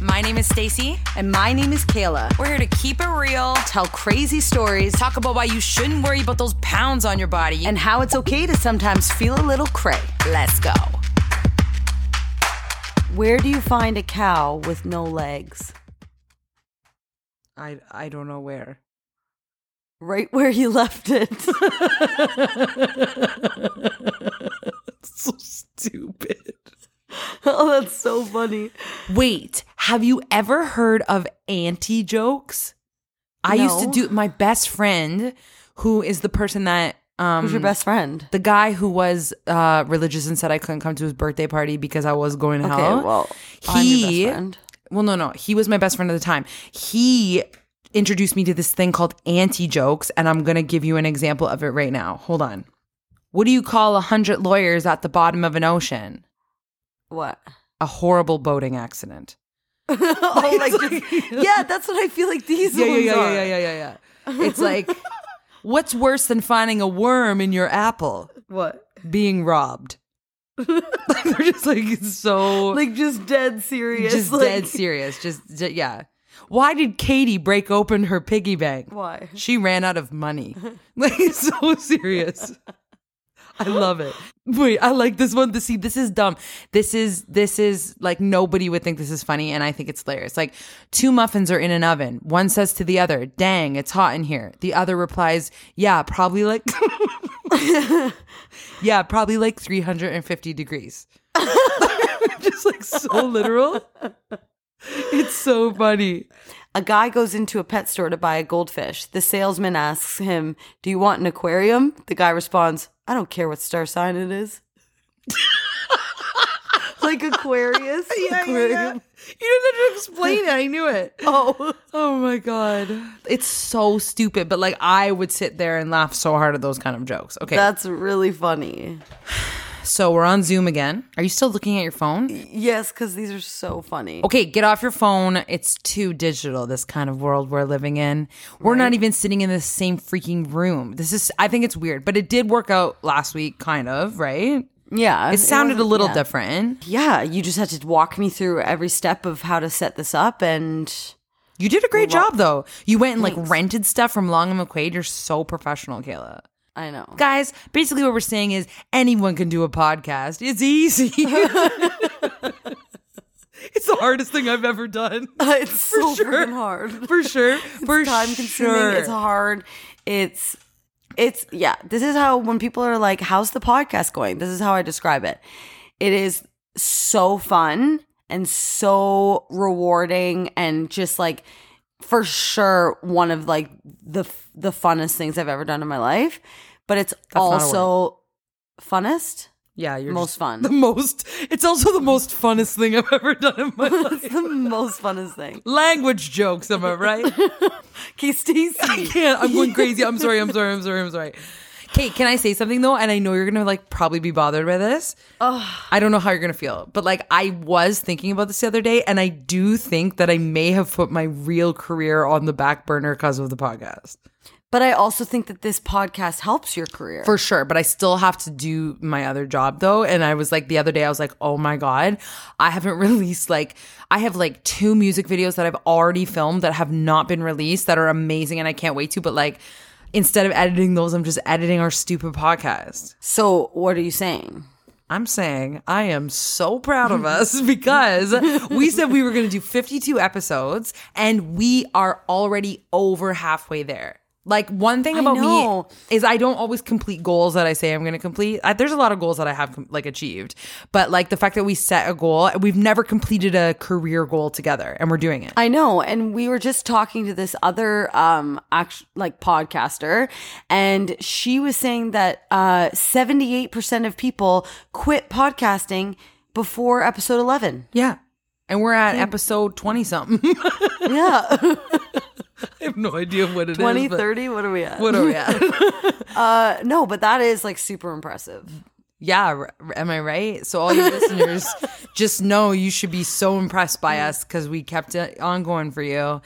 My name is Stacey, And my name is Kayla. we're here to keep it real, Tell crazy stories talk about why you shouldn't worry about those pounds on your body, and how it's okay to sometimes feel a little cray. let's go. Where do you find a cow with no legs? I I don't know where. Right where you left it. so stupid. oh, that's so funny. Wait, have you ever heard of anti jokes? I used to No. do my best friend, who is the person that um Who's your best friend? the guy who was uh religious and said I couldn't come to his birthday party because I was going to Okay, hell. well, I'm your best he friend. well no no he was my best friend at the time. He introduced me to this thing called anti jokes, and I'm gonna give you an example of it right now. Hold on. What do you call a hundred lawyers at the bottom of an ocean? What? A horrible boating accident. oh, like just, yeah, that's what I feel like these yeah, yeah, ones yeah, are. yeah, yeah, yeah, yeah. It's like, what's worse than finding a worm in your apple? What? Being robbed. They're just like so, Like just dead serious. just like, dead serious. Just d- yeah. Why did Katie break open her piggy bank? Why? She ran out of money. Like it's so serious. I love it. Wait, I like this one. To see, this is dumb. This is this is like nobody would think this is funny, and I think it's hilarious. Like two muffins are in an oven. One says to the other, "Dang, it's hot in here." The other replies, "Yeah, probably like, yeah, probably like three hundred and fifty degrees." Just like so literal. It's so funny. A guy goes into a pet store to buy a goldfish. The salesman asks him, Do you want an aquarium? The guy responds, I don't care what star sign it is. like Aquarius. aquarium. You didn't have to explain it. I knew it. Oh. Oh my god. It's so stupid, but like I would sit there and laugh so hard at those kind of jokes. Okay. That's really funny. So we're on Zoom again. Are you still looking at your phone? Yes, because these are so funny. Okay, get off your phone. It's too digital, this kind of world we're living in. We're not even sitting in the same freaking room. This is I think it's weird, but it did work out last week, kind of, right? Yeah. It sounded a wasn't- little yeah. different. Yeah, you just had to walk me through every step of how to set this up and You did a great job though. You went and like Thanks. rented stuff from Long and McQuade. You're so professional, Kayla. I know. Guys, basically what we're saying is anyone can do a podcast. It's easy. it's the hardest thing I've ever done. it's so sure. hard. For sure. For time consuming. sure. It's hard. It's it's yeah. This is how when people are like, "How's the podcast going?" This is how I describe it. It is so fun and so rewarding and just like for sure one of like the the funnest things I've ever done in my life. But it's a also funnest. Yeah, you're Most fun. The most it's also the most funnest thing I've ever done in my It's life. the most funnest thing. Language jokes, am I right? Okay, Stacey. I can't. I'm going crazy. I'm sorry. I'm sorry. I'm sorry. I'm sorry. Kate, can I say something though? And I know you're gonna like probably be bothered by this. I don't know how you're gonna feel, but like I was thinking about this the other day, and I do think that I may have put my real career on the back burner because of the podcast. But I also think that this podcast helps your career. For sure, but I still have to do my other job though. And I was like, the other day, I was like, oh my God, I haven't released like, I have like two music videos that I've already filmed that have not been released that are amazing and I can't wait to. But like, instead of editing those, I'm just editing our stupid podcast. so what are you saying? I'm saying I am so proud of us because we said we were going to do 52 episodes and we are already over halfway there. Like one thing about me is I don't always complete goals that I say I'm going to complete. I, there's a lot of goals that I have like achieved, but like the fact that we set a goal, we've never completed a career goal together, and we're doing it. I know, and we were just talking to this other um act- like podcaster, and she was saying that uh 78% of people quit podcasting before episode 11. yeah, and we're at episode twenty something. Yeah. I have no idea what it is. 20, but 30, what are we at? What are we at? Uh no, but that is like super impressive. yeah, r- am I right? So all your listeners just know you should be so impressed by us because we kept it on going for you.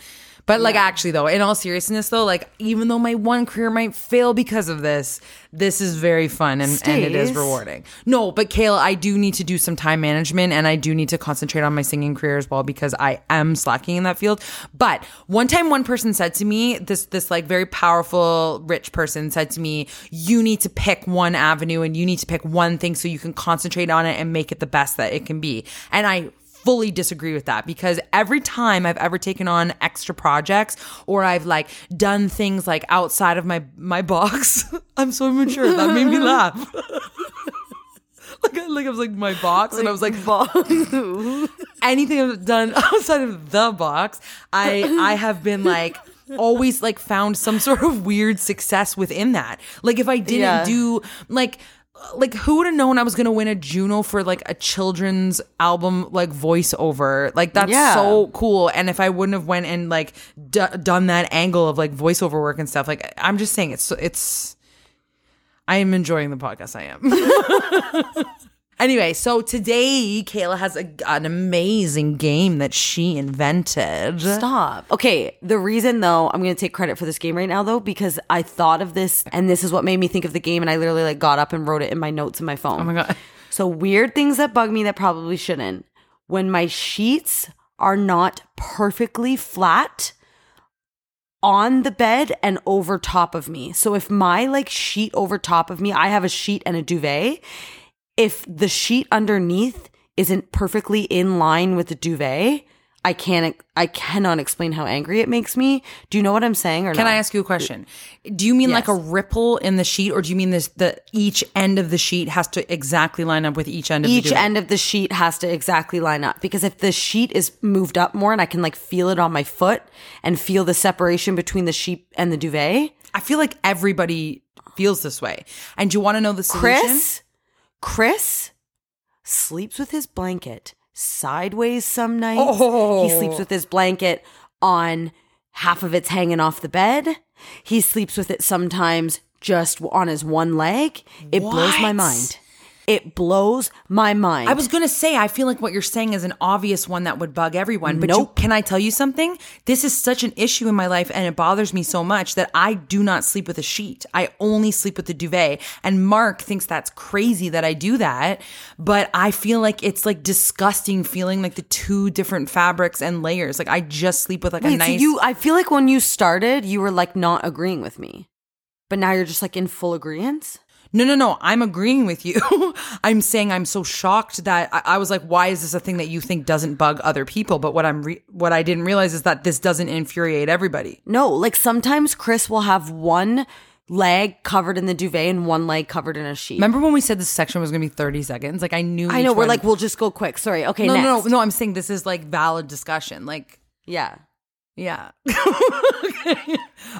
But like actually though, in all seriousness though, like even though my one career might fail because of this, this is very fun and, and it is rewarding. No, but Kayla, I do need to do some time management and I do need to concentrate on my singing career as well because I am slacking in that field. But one time one person said to me, this this like very powerful rich person said to me, you need to pick one avenue and you need to pick one thing so you can concentrate on it and make it the best that it can be. And I fully disagree with that because every time I've ever taken on extra projects or I've like done things like outside of my my box, I'm so immature. That made me laugh. like, I, like I was like my box, and I was like anything I've done outside of the box, I I have been like always like found some sort of weird success within that. Like if I didn't Yeah. do like like who would have known I was gonna win a Juno for like a children's album like voiceover? Like that's Yeah. so cool. And if I wouldn't have went and like d- done that angle of like voiceover work and stuff, like I'm just saying it's it's. I am enjoying the podcast. I am. Anyway, so today Kayla has a, an amazing game that she invented. Stop. Okay, the reason though, I'm going to take credit for this game right now though because I thought of this and this is what made me think of the game and I literally like got up and wrote it in my notes in my phone. Oh my god. So weird things that bug me that probably shouldn't. When my sheets are not perfectly flat on the bed and over top of me. So if my like sheet over top of me, I have a sheet and a duvet. If the sheet underneath isn't perfectly in line with the duvet, I can't I cannot explain how angry it makes me. Do you know what I'm saying or Can no? I ask you a question? Do you mean like a ripple in the sheet, or do you mean this the each end of the sheet has to exactly line up with each end of the each duvet? end of the sheet has to exactly line up because if the sheet is moved up more and I can like feel it on my foot and feel the separation between the sheet and the duvet. I feel like everybody feels this way. And do you want to know the solution? Chris, Chris sleeps with his blanket sideways some nights. Oh. He sleeps oh. with his blanket on half of it's hanging off the bed. He sleeps with it sometimes just on his one leg. It blows my mind. It blows my mind. I was gonna say, I feel like what you're saying is an obvious one that would bug everyone. But you, can I tell you something? This is such an issue in my life, and it bothers me so much that I do not sleep with a sheet. I only sleep with the duvet. And Mark thinks that's crazy that I do that, but I feel like it's like disgusting feeling like the two different fabrics and layers. Like I just sleep with like a Wait, nice. so you I feel like when you started, you were like not agreeing with me. But now you're just like in full agreement? No, no, no. I'm agreeing with you. I'm saying I'm so shocked that I, I was like, why is this a thing that you think doesn't bug other people? But what I'm re- what I didn't realize is that this doesn't infuriate everybody. No, like sometimes Chris will have one leg covered in the duvet and one leg covered in a sheet. Remember when we said this section was going to be 30 seconds? Like I knew. I know, we're one- like, we'll just go quick. Sorry. Okay, no, next. no, no, no. I'm saying this is like valid discussion. Like, Yeah. yeah. okay,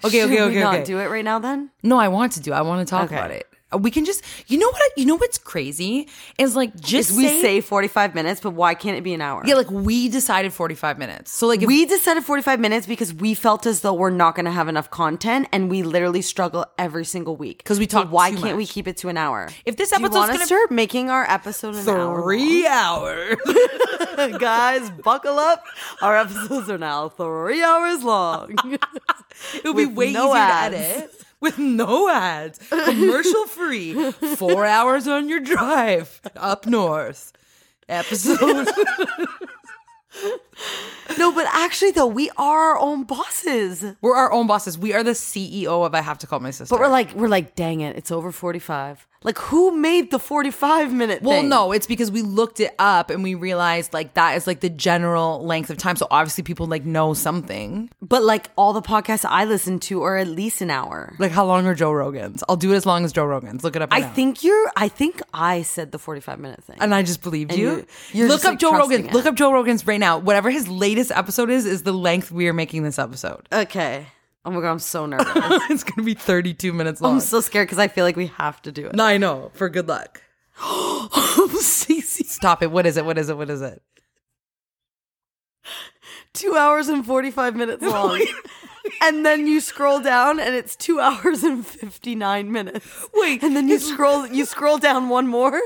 okay, Should okay, we not okay. do it right now then? No, I want to do. It. I want to talk Okay. about it. Uh, we can just, you know what? You know what's crazy is like just Is we say, say 45 minutes, but why can't it be an hour? yeah, like we decided 45 minutes. So like if we decided 45 minutes because we felt as though we're not going to have enough content and we literally struggle every single week because we So talk why too can't we keep it to an hour? If this episode's gonna- to start making our episode an hour three hours. Guys, buckle up. Our episodes are now three hours long. It'll be With way no easier ads. to edit with no ads, commercial free, four hours on your drive up north. Episode. no, but actually, though, we are our own bosses. we're our own bosses. We are the CEO of I Have to Call My Sister. But we're like, we're like, dang it, it's over 45. Like who made the 45 minute Well, thing? no, it's because we looked it up and we realized like that is like the general length of time. So obviously people like know something. But like all the podcasts I listen to are at least an hour. Like how long are Joe Rogan's? I'll do it as long as Joe Rogan's. Look it up. I now. think you're I think I said the 45 minute thing. and I just believed And you. you- you're Look just, up like, Joe trusting Rogan. it. Look up Joe Rogan's right now. Whatever his latest episode is, is the length we are making this episode. okay. Oh my god, I'm so nervous. it's gonna be 32 minutes long. I'm so scared because I feel like we have to do it. no, I know. For good luck. Cece. Stop it. What is it? What is it? What is it? Two hours and 45 minutes long. and then you scroll down and it's two hours and 59 minutes. Wait, And then you scroll you scroll down one more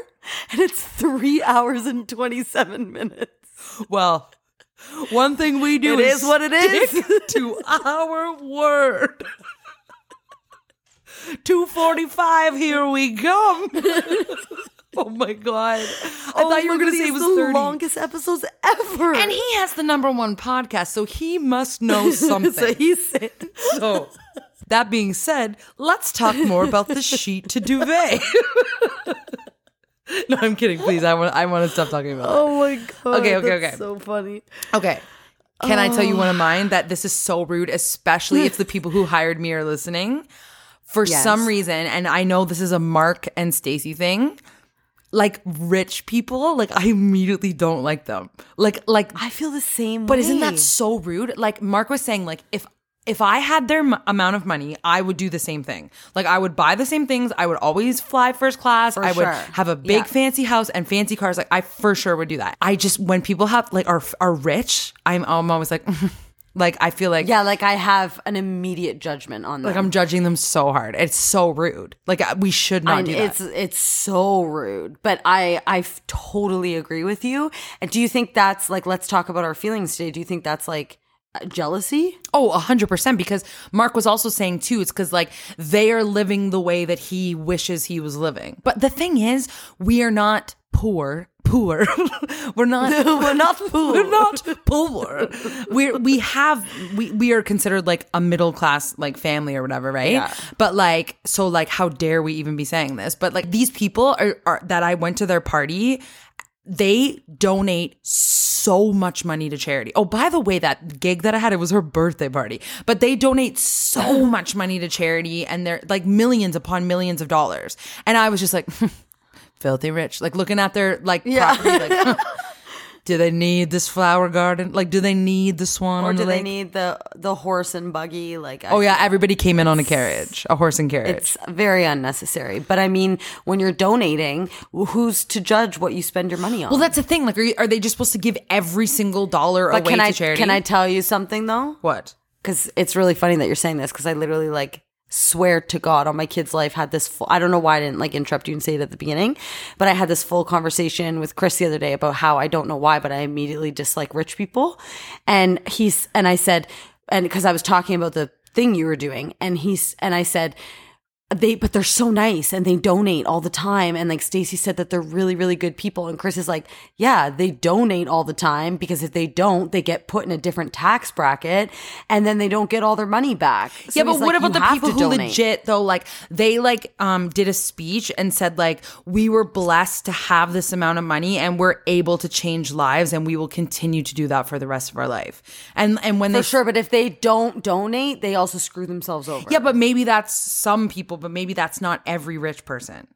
and it's three hours and 27 minutes. Well, one thing we do It is what it is. to our word. 245, here we come. oh my god. I thought you were going to say it was the 30. longest episodes ever. And he has the number one podcast, so he must know something. so he's saying, So, that being said, let's talk more about the sheet to duvet. no, I'm kidding. Please, I want I want to stop talking about. "Oh my god, Okay, okay, okay. so funny." Okay. Can I tell you one of oh. mine that this is so rude, especially if the people who hired me are listening. For Yes. some reason, and I know this is a Mark and Stacey thing, like rich people, like I immediately don't like them. Like like I feel the same But way. isn't that so rude? Like Mark was saying, like if if I had their m- amount of money, I would do the same thing. Like I would buy the same things. I would always fly first class. I would have a big Yeah. fancy house and fancy cars. Like I for sure would do that. I just when people have like are are rich, I'm I'm always like like I feel like Yeah, like I have an immediate judgment on them. like I'm judging them so hard. It's so rude. Like we should not And do that. it's it's so rude, but I I totally agree with you. And do you think that's like let's talk about our feelings today? Do you think that's like jealousy? Oh, a hundred percent. Because Mark was also saying too, it's because like they are living the way that he wishes he was living. But the thing is, we are not poor. Poor. we're not. We're not poor. We're not poor. We're we have we we are considered like a middle class like family or whatever, right? Yeah. But like so like how dare we even be saying this? But like these people are, are that I went to their party they donate so much money to charity. Oh, by the way, that gig that I had, it was her birthday party, but they donate so much money to charity and they're like millions upon millions of dollars. And I was just like, filthy rich, like looking at their like property, like, do they need this flower garden? Like, do they need the swan Or do the they need the the horse and buggy? Like, I- oh yeah, everybody came in on a carriage, a horse and carriage. it's very unnecessary. But I mean, when you're donating, who's to judge what you spend your money on? well, that's the thing. Like, are, you, are they just supposed to give every single dollar but away can to I charity? can I tell you something though? what? because it's really funny that you're saying this because I literally like swear to God on my kid's life had this full, I don't know why I didn't like interrupt you and say it at the beginning, but I had this full conversation with Chris the other day about how I don't know why, but I immediately dislike rich people. And he's, and I said, and because I was talking about the thing you were doing and he's, and I said, they but they're so nice and they donate all the time and like Stacey said that they're really really good people and Chris is like yeah they donate all the time because if they don't they get put in a different tax bracket and then they don't get all their money back So yeah, but he's what like, about the people who donate." legit though like they like um did a speech and said like we were blessed to have this amount of money and we're able to change lives and we will continue to do that for the rest of our life. And and when they for they sure but if they don't donate they also screw themselves over Yeah, but maybe that's some people, but maybe that's not every rich person.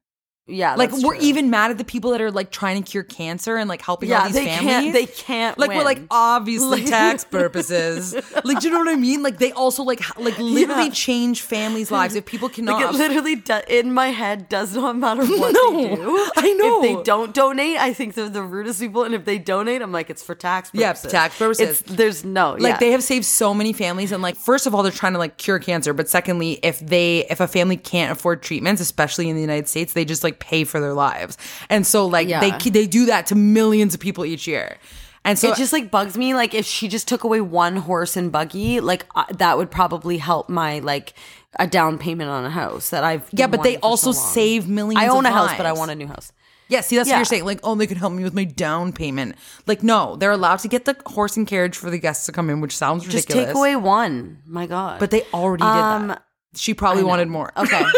Yeah Like we're true. even mad at the people that are like trying to cure cancer and like helping all yeah these they families. can't they can't like we're like obviously tax purposes. like do you know what I mean? Like they also like like literally Yeah. change families' lives if people cannot. Like it literally do- in my head does not matter what No, they do. I know. If they don't donate, I think they're the rudest people, and if they donate, I'm like it's for tax Yeah, purposes. tax purposes. It's, there's no like yeah. they have saved so many families and like first of all they're trying to like cure cancer but secondly if they if a family can't afford treatments especially in the united states they just like pay for their lives and so like Yeah. they they do that to millions of people each year and so it just like bugs me. Like if she just took away one horse and buggy, like uh, that would probably help my like a down payment on a house that I've yeah but they also so save millions I own a house, but I want a new house. Yeah, see, that's what you're saying. Like, oh, they could help me with my down payment. Like, no, they're allowed to get the horse and carriage for the guests to come in, which sounds ridiculous. Just take away one. My God. But they already did Um, that. She probably wanted more. Okay.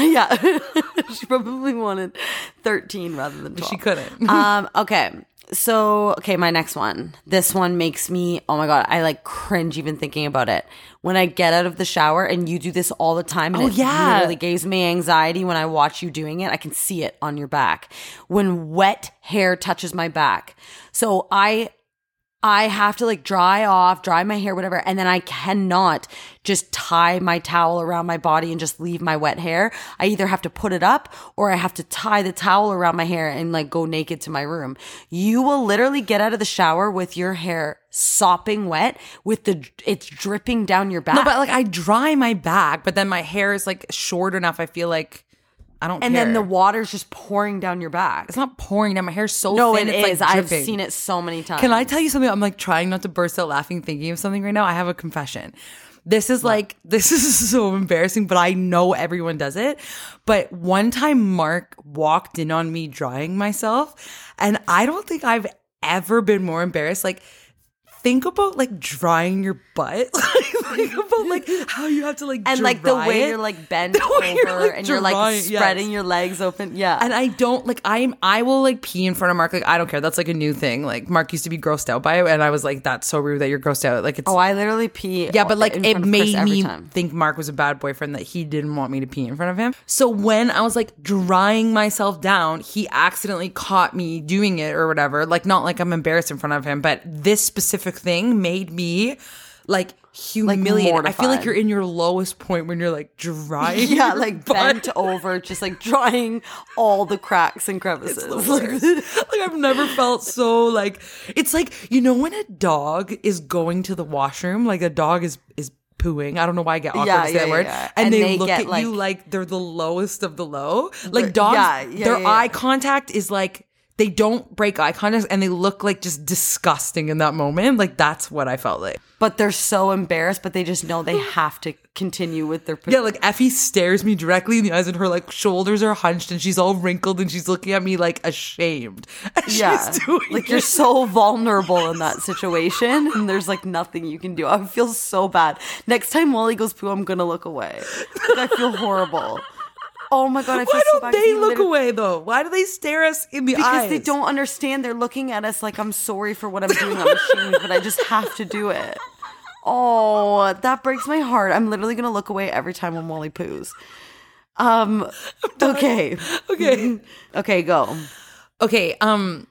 yeah. she probably wanted 13 rather than 12. She couldn't. um, okay. So, okay, my next one. This one makes me, oh my God, I like cringe even thinking about it. When I get out of the shower and you do this all the time, and Oh, it yeah. literally gives me anxiety when I watch you doing it. I can see it on your back. When wet hair touches my back. So I I have to like dry off, dry my hair, whatever. And then I cannot just tie my towel around my body and just leave my wet hair. I either have to put it up or I have to tie the towel around my hair and like go naked to my room. You will literally get out of the shower with your hair sopping wet with the, it's dripping down your back. no, but like I dry my back, but then my hair is like short enough. I feel like I don't. and then the care. water's just pouring down your back. it's not pouring down. My hair's so No, thin. it it's is. Like I've dripping. seen it so many times. Can I tell you something? I'm like trying not to burst out laughing thinking of something right now. I have a confession. This is like this is so embarrassing, but I know everyone does it. But one time Mark walked in on me drying myself, and I don't think I've ever been more embarrassed. Like think about like drying your butt. think about like how you have to like And like the way it. you're like bent over you're, like, and you're like drying- yes. spreading your legs open. Yeah. And I don't like I'm I will like pee in front of Mark. Like I don't care. That's like a new thing. Like Mark used to be grossed out by it, and I was like, "That's so rude that you're grossed out." Like it's oh, I literally pee. yeah, but like it front of Chris made me time. think Mark was a bad boyfriend that he didn't want me to pee in front of him. So when I was like drying myself down, he accidentally caught me doing it or whatever. Like not like I'm embarrassed in front of him, but this specific thing made me like humiliated. I feel like you're in your lowest point when you're like drying. Yeah, like butt. bent over, just like drying all the cracks and crevices. Like, like I've never felt so like it's like you know when a dog is going to the washroom, like a dog is is pooing. I don't know why I get awkward Yeah, to say yeah, that word. yeah. And, And they, they look at you like- like they're the lowest of the low. Like dogs, yeah, yeah, their eye contact is like they don't break eye contact and they look like just disgusting in that moment. Like that's what I felt like. but they're so embarrassed, but they just know they have to continue with their. Yeah, like Effie stares me directly in the eyes and her like shoulders are hunched and she's all wrinkled and she's looking at me like ashamed. Yeah. like it. you're so vulnerable in that situation, and there's like nothing you can do. I feel so bad. Next time Wally goes poo, I'm gonna look away. Like, I feel horrible. Oh my god, I feel Why don't. 'cause they look away though? Why do they stare us in the Because eyes? Because they don't understand. They're looking at us like I'm sorry for what I'm doing. I'm ashamed, but I just have to do it. Oh, that breaks my heart. I'm literally gonna look away every time when Wally poos. Um. Okay. Okay. Okay. Go. Okay. Um,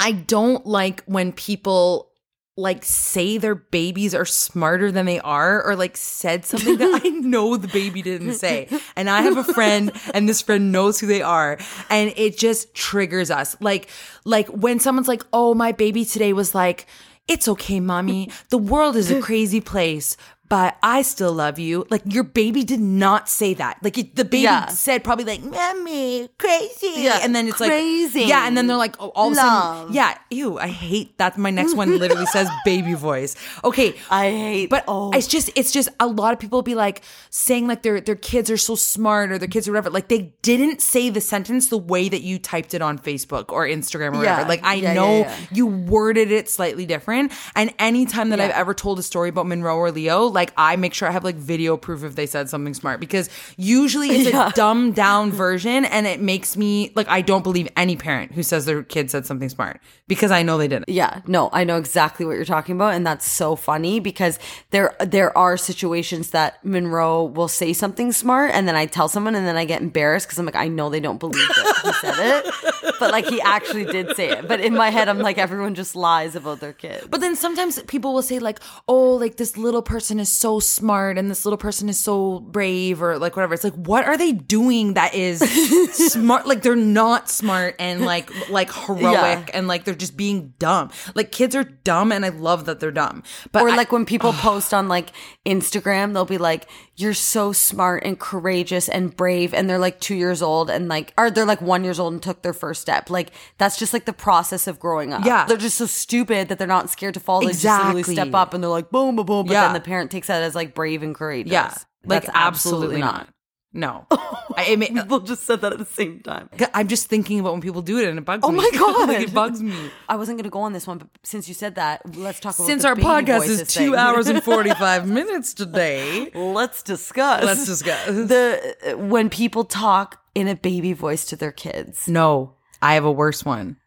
I don't like when people like say their babies are smarter than they are or like said something that I know the baby didn't say. And I have a friend and this friend knows who they are and it just triggers us. Like like when someone's like, "Oh, my baby today was like, it's okay, mommy. The world is a crazy place." But I still love you. Like your baby did not say that. Like it, the baby Yeah. said probably like "mommy, crazy," Yeah, and then it's crazy. like yeah, and then they're like oh, all of a sudden yeah, ew, I hate that. My next one literally says baby voice. Okay, I hate. but oh, it's just it's just a lot of people be like saying like their their kids are so smart or their kids are whatever. Like they didn't say the sentence the way that you typed it on Facebook or Instagram or whatever. Like I Yeah, yeah, know yeah. you worded it slightly different. And anytime that I've ever told a story about Monroe or Leo, like I make sure I have like video proof if they said something smart because usually it's Yeah. a dumbed down version and it makes me like I don't believe any parent who says their kid said something smart because I know they didn't. Yeah, no, I know exactly what you're talking about, and that's so funny because there there are situations that Monroe will say something smart, and then I tell someone, and then I get embarrassed because I'm like, I know they don't believe that he said it, but like he actually did say it. But in my head, I'm like, everyone just lies about their kid. But then sometimes people will say like, "Oh, like this little person is so smart and this little person is so brave or like whatever." It's like, "What are they doing that is smart? Like they're not smart and like like heroic and like they're just being dumb. Like kids are dumb and I love that they're dumb. But or I- like when people post on like Instagram, they'll be like, "You're so smart and courageous and brave," and they're like two years old and like, or they're like one years old and took their first step. Like that's just like the process of growing up. Yeah. they're just so stupid that they're not scared to fall. They just literally Exactly. step up and they're like, boom, boom, boom. But Yeah. then the parent takes that as like brave and courageous. yeah, like That's absolutely not. No. I, I mean, People just said that at the same time. I'm just thinking about when people do it and it bugs Oh me. my God. like, it bugs me. I wasn't going to go on this one, but since you said that, let's talk about Since our podcast is two thing. hours and 45 minutes today. let's discuss. Let's discuss. the uh, when people talk in a baby voice to their kids. No, I have a worse one.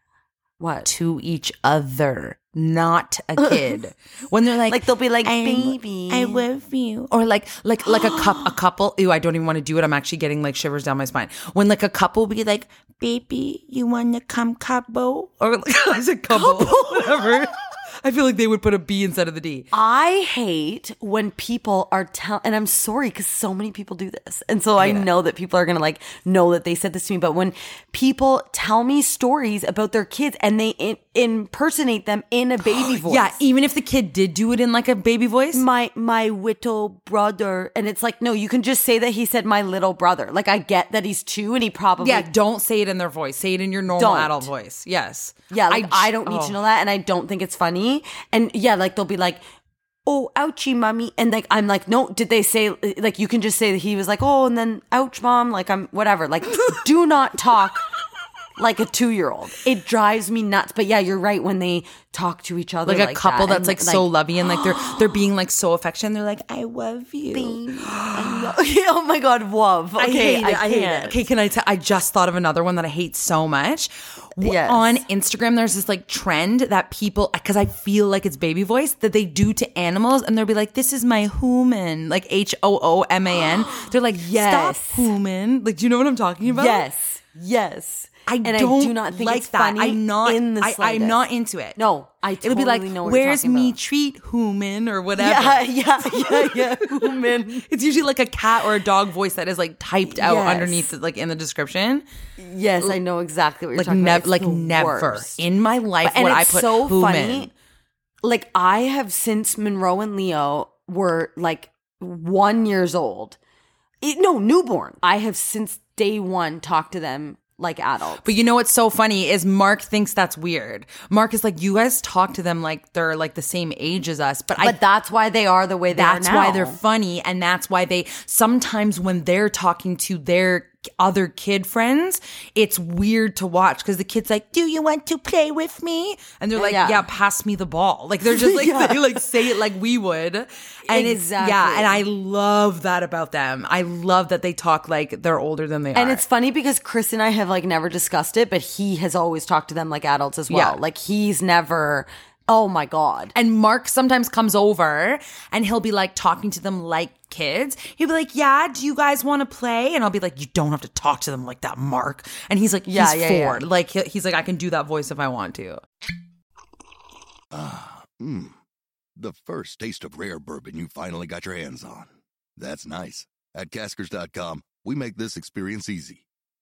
What? To each other, not a kid. when they're like, Like they'll be like, "Baby." I love you, or like, like, like a cup, a couple. Ew, I don't even want to do it. I'm actually getting like shivers down my spine. When like a couple be like, "Baby, you want to come couple?" Or like, I said couple, whatever. I feel like they would put a B instead of the D. I hate when people are telling, and I'm sorry because so many people do this. And so I know that people are going to like know that they said this to me. But when people tell me stories about their kids and they in- impersonate them in a baby voice. Yeah, even if the kid did do it in like a baby voice. my my little brother and it's like no you can just say that he said my little brother like i get that he's two and he probably Yeah, don't say it in their voice. Say it in your normal Don't. adult voice. Yes. Yeah like i, j- don't need oh. to know that and i don't think it's funny and yeah like they'll be like oh ouchie mommy and like i'm like no did they say like you can just say that he was like oh and then ouch mom like i'm whatever like do not talk like a two-year-old it drives me nuts but yeah you're right when they talk to each other Like, a couple that, that's and, like, so lovey and like they're they're being like so affectionate. They're like, I love you. oh my god love okay I hate it. I, hate it. Okay, can I tell? I just thought of another one that I hate so much. Yes. On Instagram, there's this like trend that people, because I feel like it's baby voice, that they do to animals, and they'll be like, "This is my human," like H O O M A N. They're like, Yes. "Stop, human." Like, do you know what I'm talking about? Yes, yes. I and don't I do not think like it's that. funny I'm not. in the I, I'm not into it. No, I It'll be like, totally know "Where's me about." treat human?" or whatever. Yeah, yeah, yeah, yeah. Human. It's usually like a cat or a dog voice that is like typed out Yes. underneath, it, like in the description. Yes, I know exactly what you're Like talking never, about. It's like never worst. in my life and would I put so human. funny. Like I have since Monroe and Leo were like one years old. It- no, newborn. I have since day one talked to them like adults. But you know what's so funny is Mark thinks that's weird. Mark is like, you guys talk to them like they're like the same age as us, but, I. But that's why they are the way they That's are now. why they're funny, and that's why they sometimes when they're talking to their other kid friends, it's weird to watch because the kid's like, "Do you want to play with me?" And they're like, Yeah. "Yeah, pass me the ball." Like they're just like Yeah. they like say it like we would, and it's yeah, and I love that about them. I love that they talk like they're older than they are, And it's funny because Chris and I have like never discussed it, but he has always talked to them like adults as well. Yeah. Like he's never, oh my God. And Mark sometimes comes over and he'll be like talking to them like kids. He'll be like, Yeah, do you guys want to play? And I'll be like, You don't have to talk to them like that, Mark. And he's like, Yeah, He's yeah, four. yeah. Like, he's like, I can do that voice if I want to. Mmm. The first taste of rare bourbon you finally got your hands on. That's nice. At Caskers.com, we make this experience easy.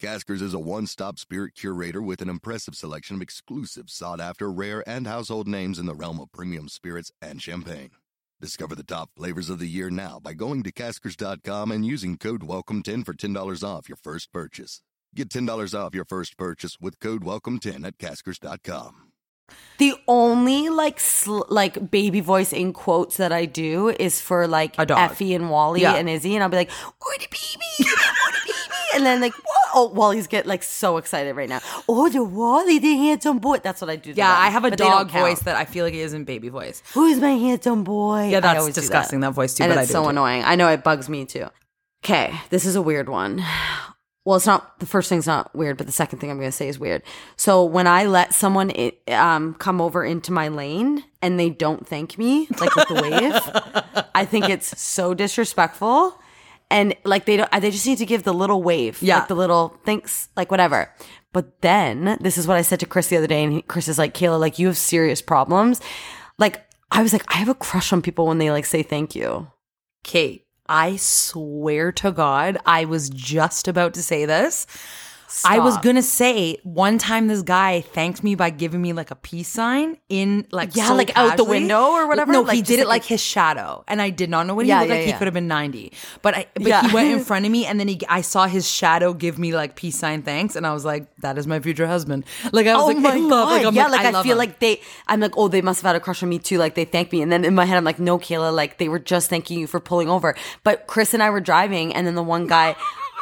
Caskers is a one stop spirit curator with an impressive selection of exclusive, sought after, rare, and household names in the realm of premium spirits and champagne. Discover the top flavors of the year now by going to Caskers.com and using code WELCOME10 for $10 off your first purchase. Get $10 off your first purchase with code WELCOME10 at Caskers.com. The only like sl- like baby voice in quotes that I do is for like Effie and Wally Yeah. and Izzy, and I'll be like, "What a baby, oh the baby," and then like, "What?" Oh, Wally's get like so excited right now. Oh, the Wally, the handsome boy. That's what I do. Yeah, them, I have a dog voice that I feel like it isn't baby voice. Who's my handsome boy? Yeah, that's disgusting, that voice too, and but I it's so it annoying. I know it bugs me too. Okay, this is a weird one. Well, it's not the first thing's not weird, but the second thing I'm going to say is weird. So when I let someone um, come over into my lane and they don't thank me, like with the wave, I think it's so disrespectful. And like they don't, they just need to give the little wave, Yeah. like the little thanks, like whatever. But then this is what I said to Chris the other day, and he, Chris is like, "Kayla, like you have serious problems." Like I was like, I have a crush on people when they like say thank you. Kate, I swear to God, I was just about to say this. I was gonna say one time this guy thanked me by giving me like a peace sign in like Yeah, so like out the window or whatever? No, Like, he did it like like his shadow, and I did not know what he Yeah, looked yeah, like. He could have been ninety, but I, but Yeah. he went in front of me, and then he I saw his shadow give me like peace sign thanks, and I was like, that is my future husband. Like I was Oh like, my I love, god! like, I'm yeah, like, like, I, love feel him. like they. I'm like, oh, they must have had a crush on me too. Like they thanked me, and then in my head, I'm like, no, Kayla, like they were just thanking you for pulling over. But Chris and I were driving, and then the one guy,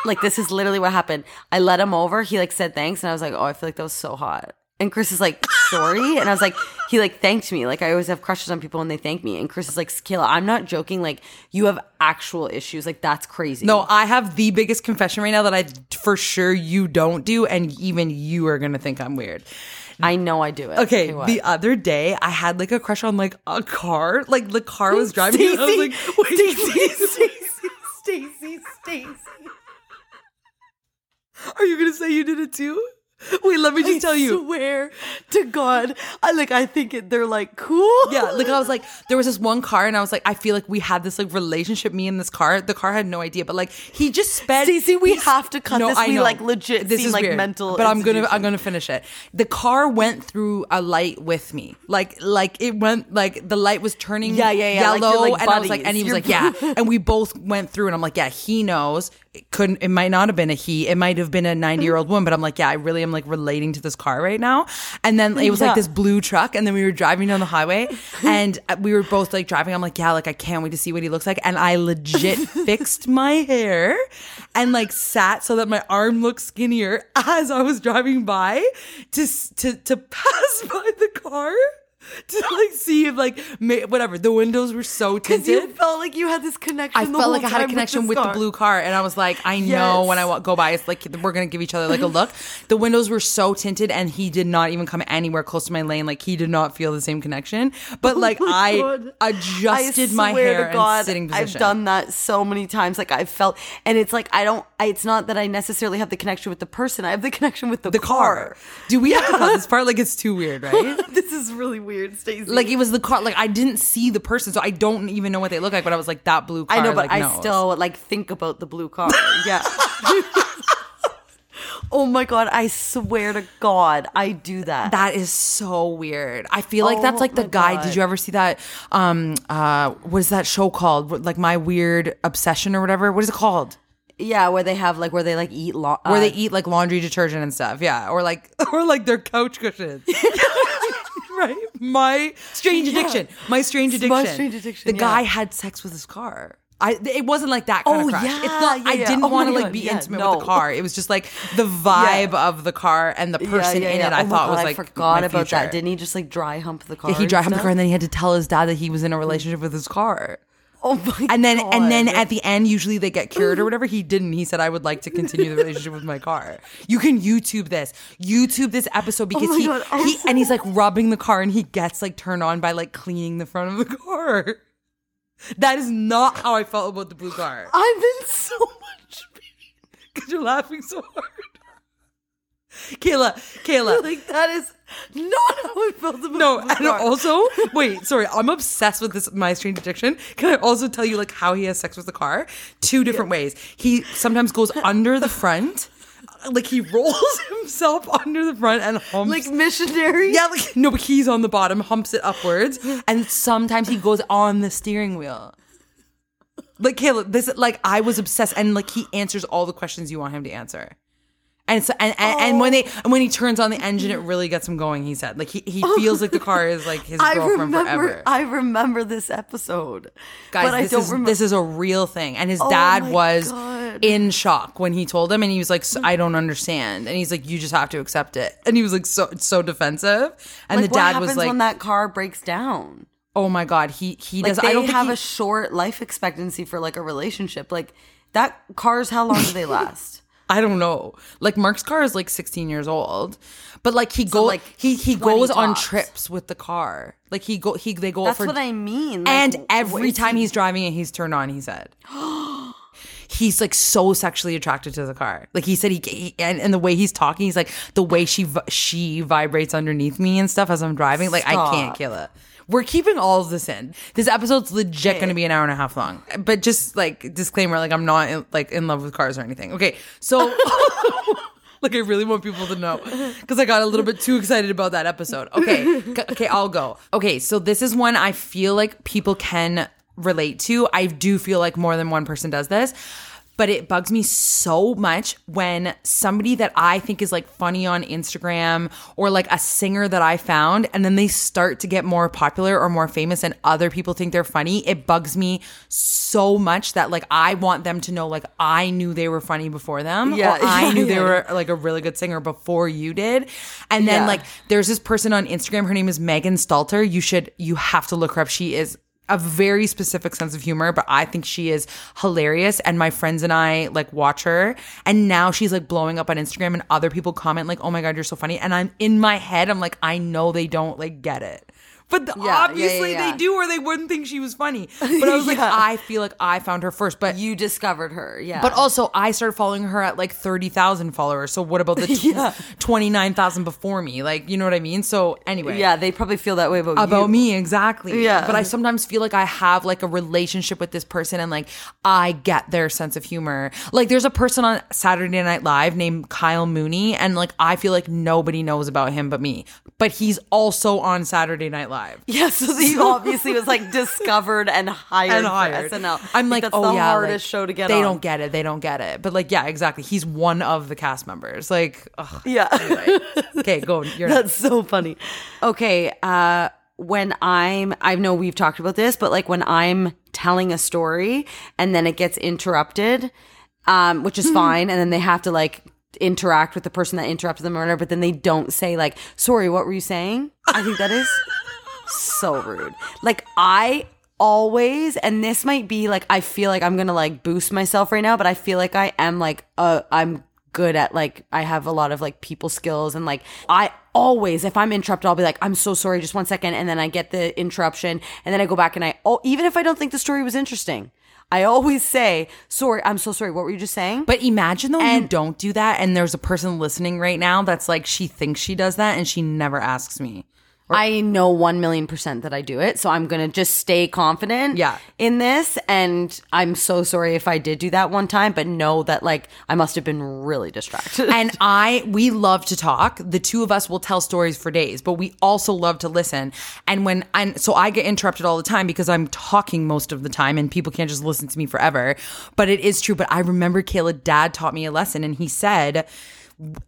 like this is literally what happened. I let him over. He like said thanks, and I was like, oh, I feel like that was so hot. And Chris is like, sorry, and I was like, he like thanked me. Like I always have crushes on people when they thank me. And Chris is like, Kayla, I'm not joking. Like you have actual issues. Like that's crazy. No, I have the biggest confession right now that I for sure you don't do, and even you are gonna think I'm weird. I know I do it. Okay, what? the other day I had like a crush on like a car. Like the car was driving. and I was like, wait, Stacey, Stacey, Stacey. Are you gonna say you did it too? Wait, let me just tell you. I swear to God, I like. I think it, they're like cool. Yeah, like I was like, there was this one car, and I was like, I feel like we had this like relationship. Me and this car. The car had no idea, but like he just sped. Stacey, we have to cut this. We, like, legit seem like mental But I'm gonna I'm gonna finish it. The car went through a light with me, like like it went like the light was turning Yeah, yeah, yeah, yellow, you're, like, and I was like, and he was You're- like, yeah, and we both went through, and I'm like, yeah, he knows. It couldn't. It might not have been a he. It might have been a 90 year old mm-hmm. woman. But I'm like, yeah, I really am like relating to this car right now. And then it was Yeah. like this blue truck, and then we were driving down the highway, and we were both like driving. I'm like, yeah, like I can't wait to see what he looks like. And I legit fixed my hair and like sat so that my arm looked skinnier as I was driving by to to to pass by the car to like see if like ma- whatever the windows were so because tinted. you felt like you had this connection. I the felt like I had a connection this with, the blue car, and I was like, I know when I go by, it's like we're gonna give each other like a look. the windows were so tinted, and he did not even come anywhere close to my lane. Like he did not feel the same connection. But oh like Oh my I God. adjusted I my hair to God, and sitting position. I've done that so many times. Like I've felt, and it's like I don't. I, it's not that I necessarily have the connection with the person. I have the connection with the, the car. Do we have to cut this part? Like it's too weird, right? this is really weird, Stacey. like it was the car. Like I didn't see the person, so I don't even know what they look like. But I was like, that blue car. I know, but like, I knows. still like think about the blue car. Yeah. oh my god! I swear to God, I do that. That is so weird. I feel like that's Oh like the guy. God. Did you ever see that? Um, uh, what is that show called? Like my weird obsession or whatever. What is it called? yeah, where they have like where they like eat Where uh, they eat like laundry detergent and stuff. Yeah, or like or like their couch cushions. right. My strange addiction. My strange addiction. My strange addiction, The yeah. guy had sex with his car. I, it wasn't like that kind Oh, of crush. yeah, it's not. I yeah, yeah. didn't Oh want to like be yeah, intimate no. with the car. It was just like the vibe of the car and the person yeah, in yeah. it. I Oh thought God, was I like forgot my about future. that. Didn't he just like dry hump the car? Yeah, he drive him the car, and then he had to tell his dad that he was in a hmm. relationship with his car. Oh my god. And then, and then at the end, usually they get cured or whatever. He didn't. He said, "I would like to continue the relationship with my car." You can YouTube this. YouTube this episode oh because Oh he, God, he and he's like rubbing the car, and he gets like turned on by like cleaning the front of the car. That is not how I felt about the blue car. I'm in so much pain. Because you're laughing so hard. Kayla, Kayla, Like that is not how I felt about No, and also, wait, sorry, I'm obsessed with this my strange addiction. Can I also tell you like how he has sex with the car? Two different ways. He sometimes goes under the front, like he rolls himself under the front and humps. like missionary. yeah, like no, but he's on the bottom, humps it upwards, and sometimes he goes on the steering wheel. Like Kayla, this like I was obsessed, and like he answers all the questions you want him to answer. And so and, and, and when they Oh. and when he turns on the engine, it really gets him going. He said, like he, he oh. feels like the car is like his I girlfriend remember. forever. I remember this episode, Guys, but I this don't is remember. this is a real thing. And his Oh dad was God. in shock when he told him, and he was like, "I don't understand." And he's like, "You just have to accept it." And he was like, so so defensive. And like, the dad what was happens like, when that car breaks down? "Oh my god, he he Like does." they I don't think have he- a short life expectancy for like a relationship. Like that cars, how long do they last? I don't know. Like Mark's car is like 16 years old, but like he go like, he he 20 goes on trips with the car. Like he go he they go That's for what I mean. Like, and every time he- he's driving it, he's turned on. He said. He's like so sexually attracted to the car. Like he said, he, he and, and the way he's talking, he's like the way she she vibrates underneath me and stuff as I'm driving. Like I can't kill it. We're keeping all of this in. This episode's legit going to be an hour and a half long. But just like disclaimer, like I'm not in, like in love with cars or anything. Okay, so. Like I really want people to know because I got a little bit too excited about that episode. Okay, okay, I'll go. Okay, so this is one I feel like people can relate to. I do feel like more than one person does this. But it bugs me so much when somebody that I think is like funny on Instagram or like a singer that I found, and then they start to get more popular or more famous and other people think they're funny. It bugs me so much that like I want them to know like I knew they were funny before them. Yeah, or I knew they were like a really good singer before you did. And then Yeah. like there's this person on Instagram, her name is Megan Stalter. You should you have to look her up. She is a very specific sense of humor, but I think she is hilarious. And my friends and I like watch her. And now she's like blowing up on Instagram and other people comment like, oh my God, you're so funny. And I'm in my head, I'm like, I know they don't like get it. But the- Yeah, obviously yeah, yeah. they do, or they wouldn't think she was funny. But I was like, I feel like I found her first. But You discovered her, yeah. but also, I started following her at like 30,000 followers. So, what about the Yeah. 29,000 before me? Like, you know what I mean? So, anyway. yeah, they probably feel that way about, About you. me, exactly. Yeah. But I sometimes feel like I have like a relationship with this person and like I get their sense of humor. Like, there's a person on Saturday Night Live named Kyle Mooney, and like I feel like nobody knows about him but me. But he's also on Saturday Night Live. Yeah, so he obviously was like discovered and hired, and hired. for SNL. I'm like, that's oh the yeah, hardest like, show to get They on. don't get it. They don't get it. But like, yeah, exactly. He's one of the cast members. Like, ugh. Yeah. okay, go. You're That's so funny. Okay, uh when I'm I know we've talked about this, but like when I'm telling a story and then it gets interrupted, um, which is fine, and then they have to like interact with the person that interrupted them or whatever, but then they don't say like, sorry, what were you saying? I think that is so rude. Like I always and this might be like I feel like I'm going to like boost myself right now, but I feel like I am like uh I'm good at like I have a lot of like people skills and like I always if I'm interrupted I'll be like I'm so sorry just one second and then I get the interruption and then I go back and I oh even if I don't think the story was interesting I always say sorry I'm so sorry what were you just saying But imagine though you don't do that, and there's a person listening right now that's like she thinks she does that, and she never asks me. I know 1 million percent that I do it. So I'm going to just stay confident Yeah. in this. And I'm so sorry if I did do that one time, but know that like I must have been really distracted. and I we love to talk. The two of us will tell stories for days, but we also love to listen. And when and so I get interrupted all the time because I'm talking most of the time and people can't just listen to me forever. But it is true. But I remember Kayla dad taught me a lesson and he said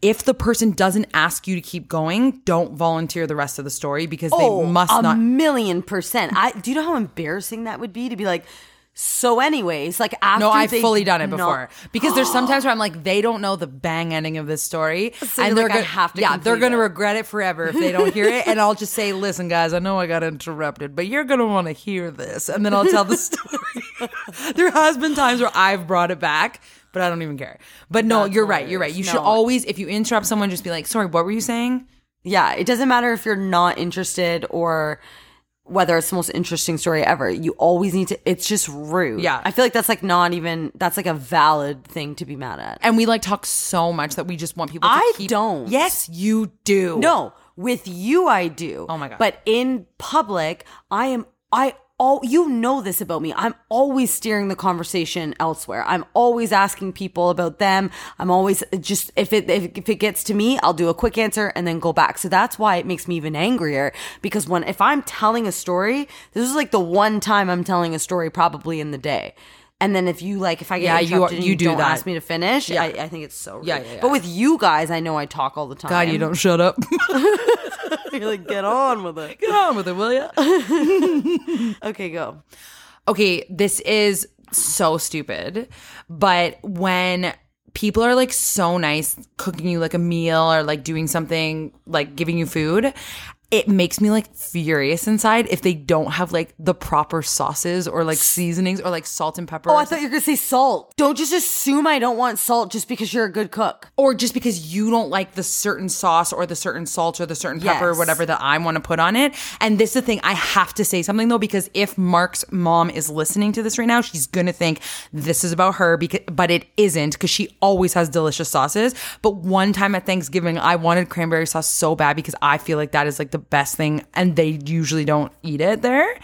if the person doesn't ask you to keep going, don't volunteer the rest of the story because they oh, must Oh, a not million percent. I do you know how embarrassing that would be to be like, so anyways, like after No, I've fully done it not- before because there's sometimes where I'm like, they don't know the bang ending of this story, So like, I gonna, have to yeah, they're gonna it. regret it forever if they don't hear it. And I'll just say, listen, guys, I know I got interrupted, but you're gonna want to hear this, and then I'll tell the story. there has been times where I've brought it back. But I don't even care. But no, That's you're right. You're right. You should No. always, if you interrupt someone, just be like, "Sorry, what were you saying?" Yeah, it doesn't matter if you're not interested or whether it's the most interesting story ever. You always need to. It's just rude. Yeah. I feel like that's like not even. That's like a valid thing to be mad at. And we like talk so much that we just want people to I keep. don't. Yes, you do. No, with you I do. Oh my God. But in public, I am I all you know this about me. I'm always steering the conversation elsewhere. I'm always asking people about them. I'm always just if it if, if it gets to me, I'll do a quick answer and then go back. So that's why it makes me even angrier because when if I'm telling a story, this is like the one time I'm telling a story probably in the day. And then if you like, if I get Yeah, you- interrupted and you you, do don't that. ask me to finish, Yeah. I, I think it's so rude. Yeah, yeah, yeah. But with you guys, I know I talk all the time. God, you don't shut up. You're like, get on with it. Get on with it, will you? Okay, go. okay, this is so stupid, but when people are like so nice cooking you like a meal or like doing something like giving you food, it makes me like furious inside if they don't have like the proper sauces or like seasonings or like salt and pepper. Oh, I thought you were gonna say salt. Don't just assume I don't want salt just because you're a good cook. or just because you don't like the certain sauce or the certain salt or the certain pepper or whatever that I want to put on it. And this is the thing, I have to say something though, because if Mark's mom is listening to this right now, she's gonna think this is about her, because but it isn't, because she always has delicious sauces. But one time at Thanksgiving, I wanted cranberry sauce so bad because I feel like that is like the best thing, and they usually don't eat it there.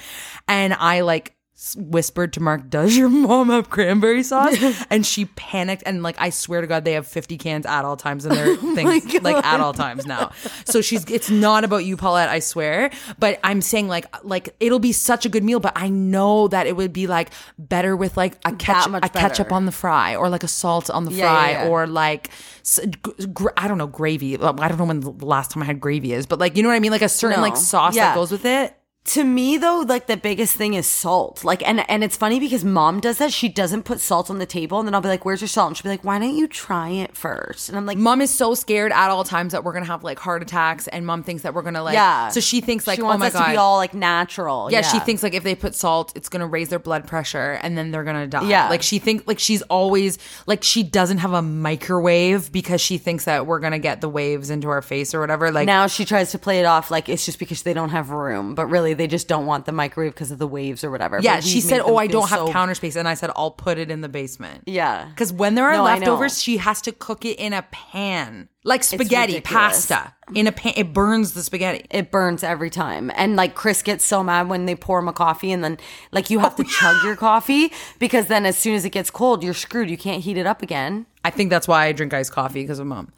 And I like whispered to Mark, "Does your mom have cranberry sauce?" and she panicked, and like I swear to God, they have fifty cans at all times in their things, like at all times now. So she's, it's not about you, Paulette, I swear. But I'm saying like, like it'll be such a good meal, but I know that it would be like better with like a ketchup, a ketchup on the fry, or like a salt on the Yeah, fry, yeah, yeah. or like s- g- gr- I don't know gravy. I don't know when the last time I had gravy is, but like you know what I mean, like a certain No. like sauce that goes with it. To me though, like the biggest thing is salt. Like and and it's funny because mom does that. She doesn't put salt on the table and then I'll be like, Where's your salt? And she'll be like, Why don't you try it first? And I'm like, Mom is so scared at all times that we're gonna have like heart attacks, and mom thinks that we're gonna like. Yeah. So she thinks like, she oh wants my us god. to be all like natural. yeah, she thinks like if they put salt, it's gonna raise their blood pressure, and then they're gonna die. Yeah. Like she thinks like she's always like she doesn't have a microwave because she thinks that we're gonna get the waves into our face or whatever. Like now she tries to play it off like it's just because they don't have room, but really they just don't want the microwave because of the waves or whatever. yeah, she said, "Oh, I don't have counter space," and I said, "I'll put it in the basement." Yeah, Because when there are No, leftovers, she has to cook it in a pan, like spaghetti, pasta in a pan. It burns the spaghetti. it burns every time. And like Chris gets so mad when they pour him a coffee and then like you have to oh, chug your coffee because then as soon as it gets cold, you're screwed. You can't heat it up again. I think that's why I drink iced coffee because of mom.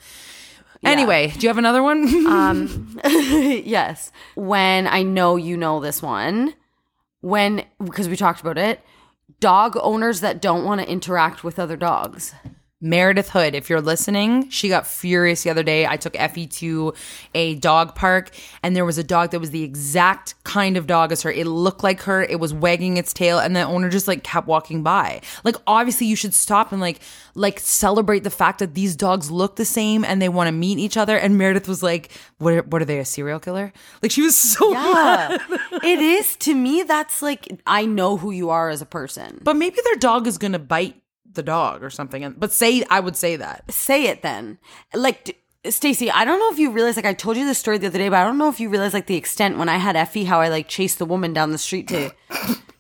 Anyway, do you have another one? Um, yes. When I know you know this one, when because we talked about it, dog owners that don't want to interact with other dogs. Meredith Hood, if you're listening, she got furious the other day. I took Effie to a dog park and there was a dog that was the exact kind of dog as her. It looked like her. It was wagging its tail and the owner just like kept walking by. Like obviously you should stop and like like celebrate the fact that these dogs look the same and they want to meet each other and Meredith was like, "What are, what are they a serial killer?" Like she was so. Yeah. it is to me that's like I know who you are as a person. But maybe their dog is going to bite the dog or something. And But say I would say that. say it then. Like d- Stacey, I don't know if you realize like I told you this story the other day, but I don't know if you realize like the extent when I had Effie how I like chased the woman down the street to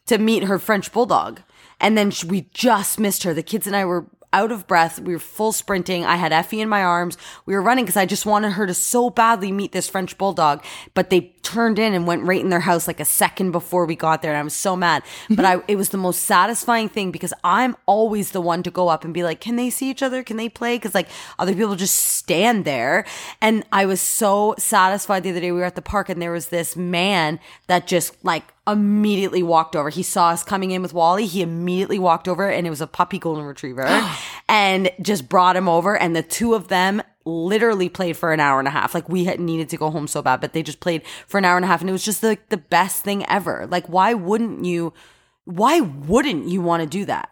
to meet her French bulldog. And then sh- we just missed her. The kids and I were out of breath. We were full sprinting. I had Effie in my arms. We were running because I just wanted her to so badly meet this French bulldog. But they turned in and went right in their house like a second before we got there. And I was so mad. But I, mm-hmm. it was the most satisfying thing because I'm always the one to go up and be like, can they see each other? Can they play? Because like other people just stand there. And I was so satisfied the other day. We were at the park and there was this man that just like immediately walked over. He saw us coming in with Wally. He immediately walked over and it was a puppy golden retriever and just brought him over. And the two of them literally played for an hour and a half. Like we had needed to go home so bad, but they just played for an hour and a half. And it was just like the best thing ever. Like, why wouldn't you, why wouldn't you want to do that?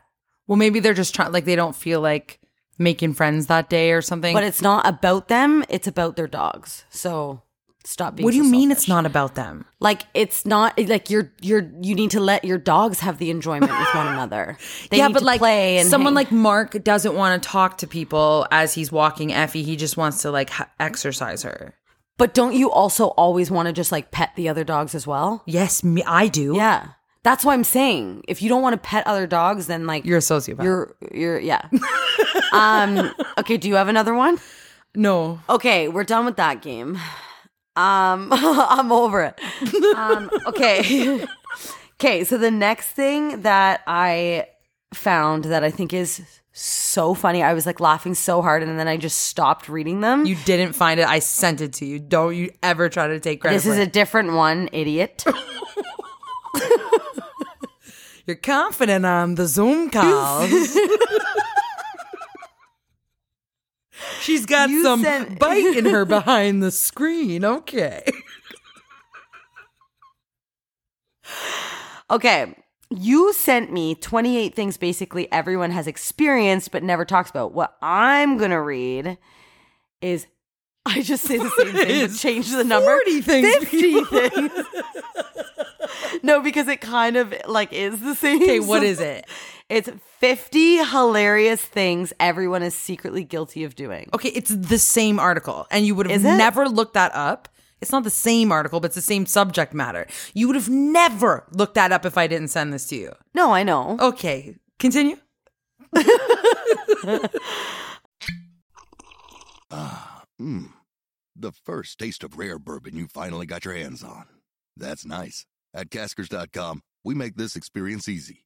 Well, maybe they're just trying, like, they don't feel like making friends that day or something. But it's not about them. It's about their dogs. So stop being what do so you mean selfish. it's not about them? like it's not like you're you're you need to let your dogs have the enjoyment with one another. They yeah, need but to like play and someone hang. like Mark doesn't want to talk to people as he's walking Effie. He just wants to like ha- exercise her. But don't you also always want to just like pet the other dogs as well? Yes, me, I do. Yeah. That's what I'm saying. If you don't want to pet other dogs, then like You're a sociopath. you're you're yeah. um okay, do you have another one? no. Okay, we're done with that game. Um I'm over it. Um okay. okay, so the next thing that I found that I think is so funny. I was like laughing so hard and then I just stopped reading them. You didn't find it. I sent it to you. Don't you ever try to take credit this is a different one, idiot. You're confident on the Zoom calls. She's got You some sent- bite in her behind the screen. Okay. Okay. You sent me 28 things basically everyone has experienced but never talks about. What I'm going to read is I just say the same thing but change the number. 40 things 50 things. no, because it kind of like is the same. Okay, what is it? It's 50 hilarious things everyone is secretly guilty of doing. Okay, it's the same article, and you would have never looked that up. It's not the same article, but it's the same subject matter. You would have never looked that up if I didn't send this to you. No, I know. Okay, continue. Ah, the first taste of rare bourbon you finally got your hands on. That's nice. At Caskers.com, we make this experience easy.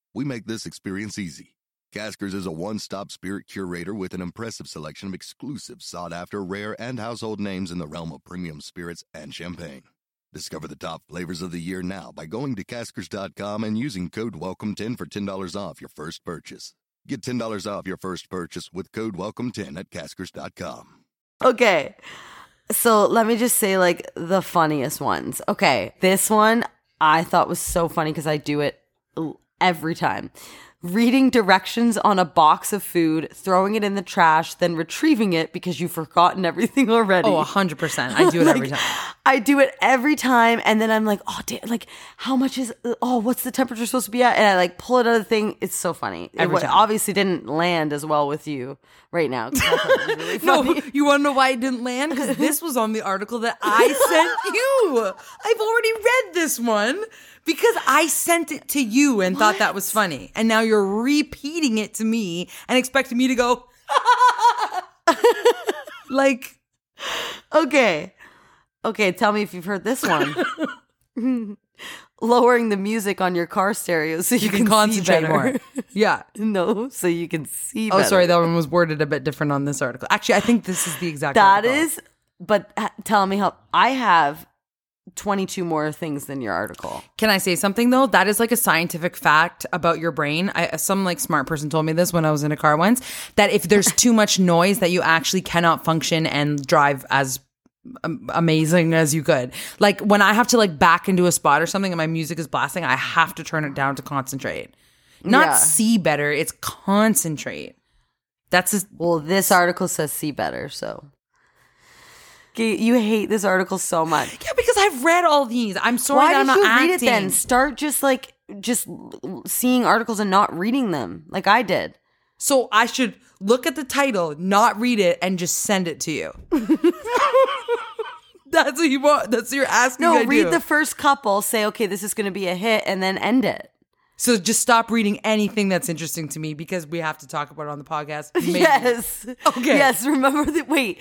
we make this experience easy. Caskers is a one stop spirit curator with an impressive selection of exclusive, sought after, rare, and household names in the realm of premium spirits and champagne. Discover the top flavors of the year now by going to Caskers.com and using code WELCOME10 for $10 off your first purchase. Get $10 off your first purchase with code WELCOME10 at Caskers.com. Okay. So let me just say like the funniest ones. Okay. This one I thought was so funny because I do it every time. Reading directions on a box of food, throwing it in the trash, then retrieving it because you've forgotten everything already. Oh, 100%. I do it every time. I do it every time, and then I'm like, oh, damn, like how much is? Oh, what's the temperature supposed to be at? And I like pull it out of the thing. It's so funny. Every it time. obviously didn't land as well with you right now. Really No, you want to know why it didn't land? Because this was on the article that I sent you. I've already read this one because I sent it to you and thought that was funny. And now you're repeating it to me and expecting me to go, like, Okay. Okay, tell me if you've heard this one. Lowering the music on your car stereo so you, you can see concentrate more. Yeah. no, so you can see Oh, better. sorry, that one was worded a bit different on this article. Actually, I think this is the exact That article. is, but uh, tell me how. I have 22 more things than your article. Can I say something though? That is like a scientific fact about your brain. I, uh, some like smart person told me this when I was in a car once that if there's too much noise, that you actually cannot function and drive as amazing as you could. Like when I have to like back into a spot or something and my music is blasting, I have to turn it down to concentrate. Not Yeah. see better, it's concentrate. That's just, Well, this article says see better, so. You hate this article so much. yeah, because I've read all these. I'm sorry Why that I'm did not you acting. read it then? Start just like just seeing articles and not reading them, like I did. So I should look at the title, not read it, and just send it to you. That's what you want. That's what you're asking. No, read do. the first couple, say, okay, this is going to be a hit, and then end it. So just stop reading anything that's interesting to me because we have to talk about it on the podcast. Maybe. Yes. Okay. Yes. Remember that. Wait,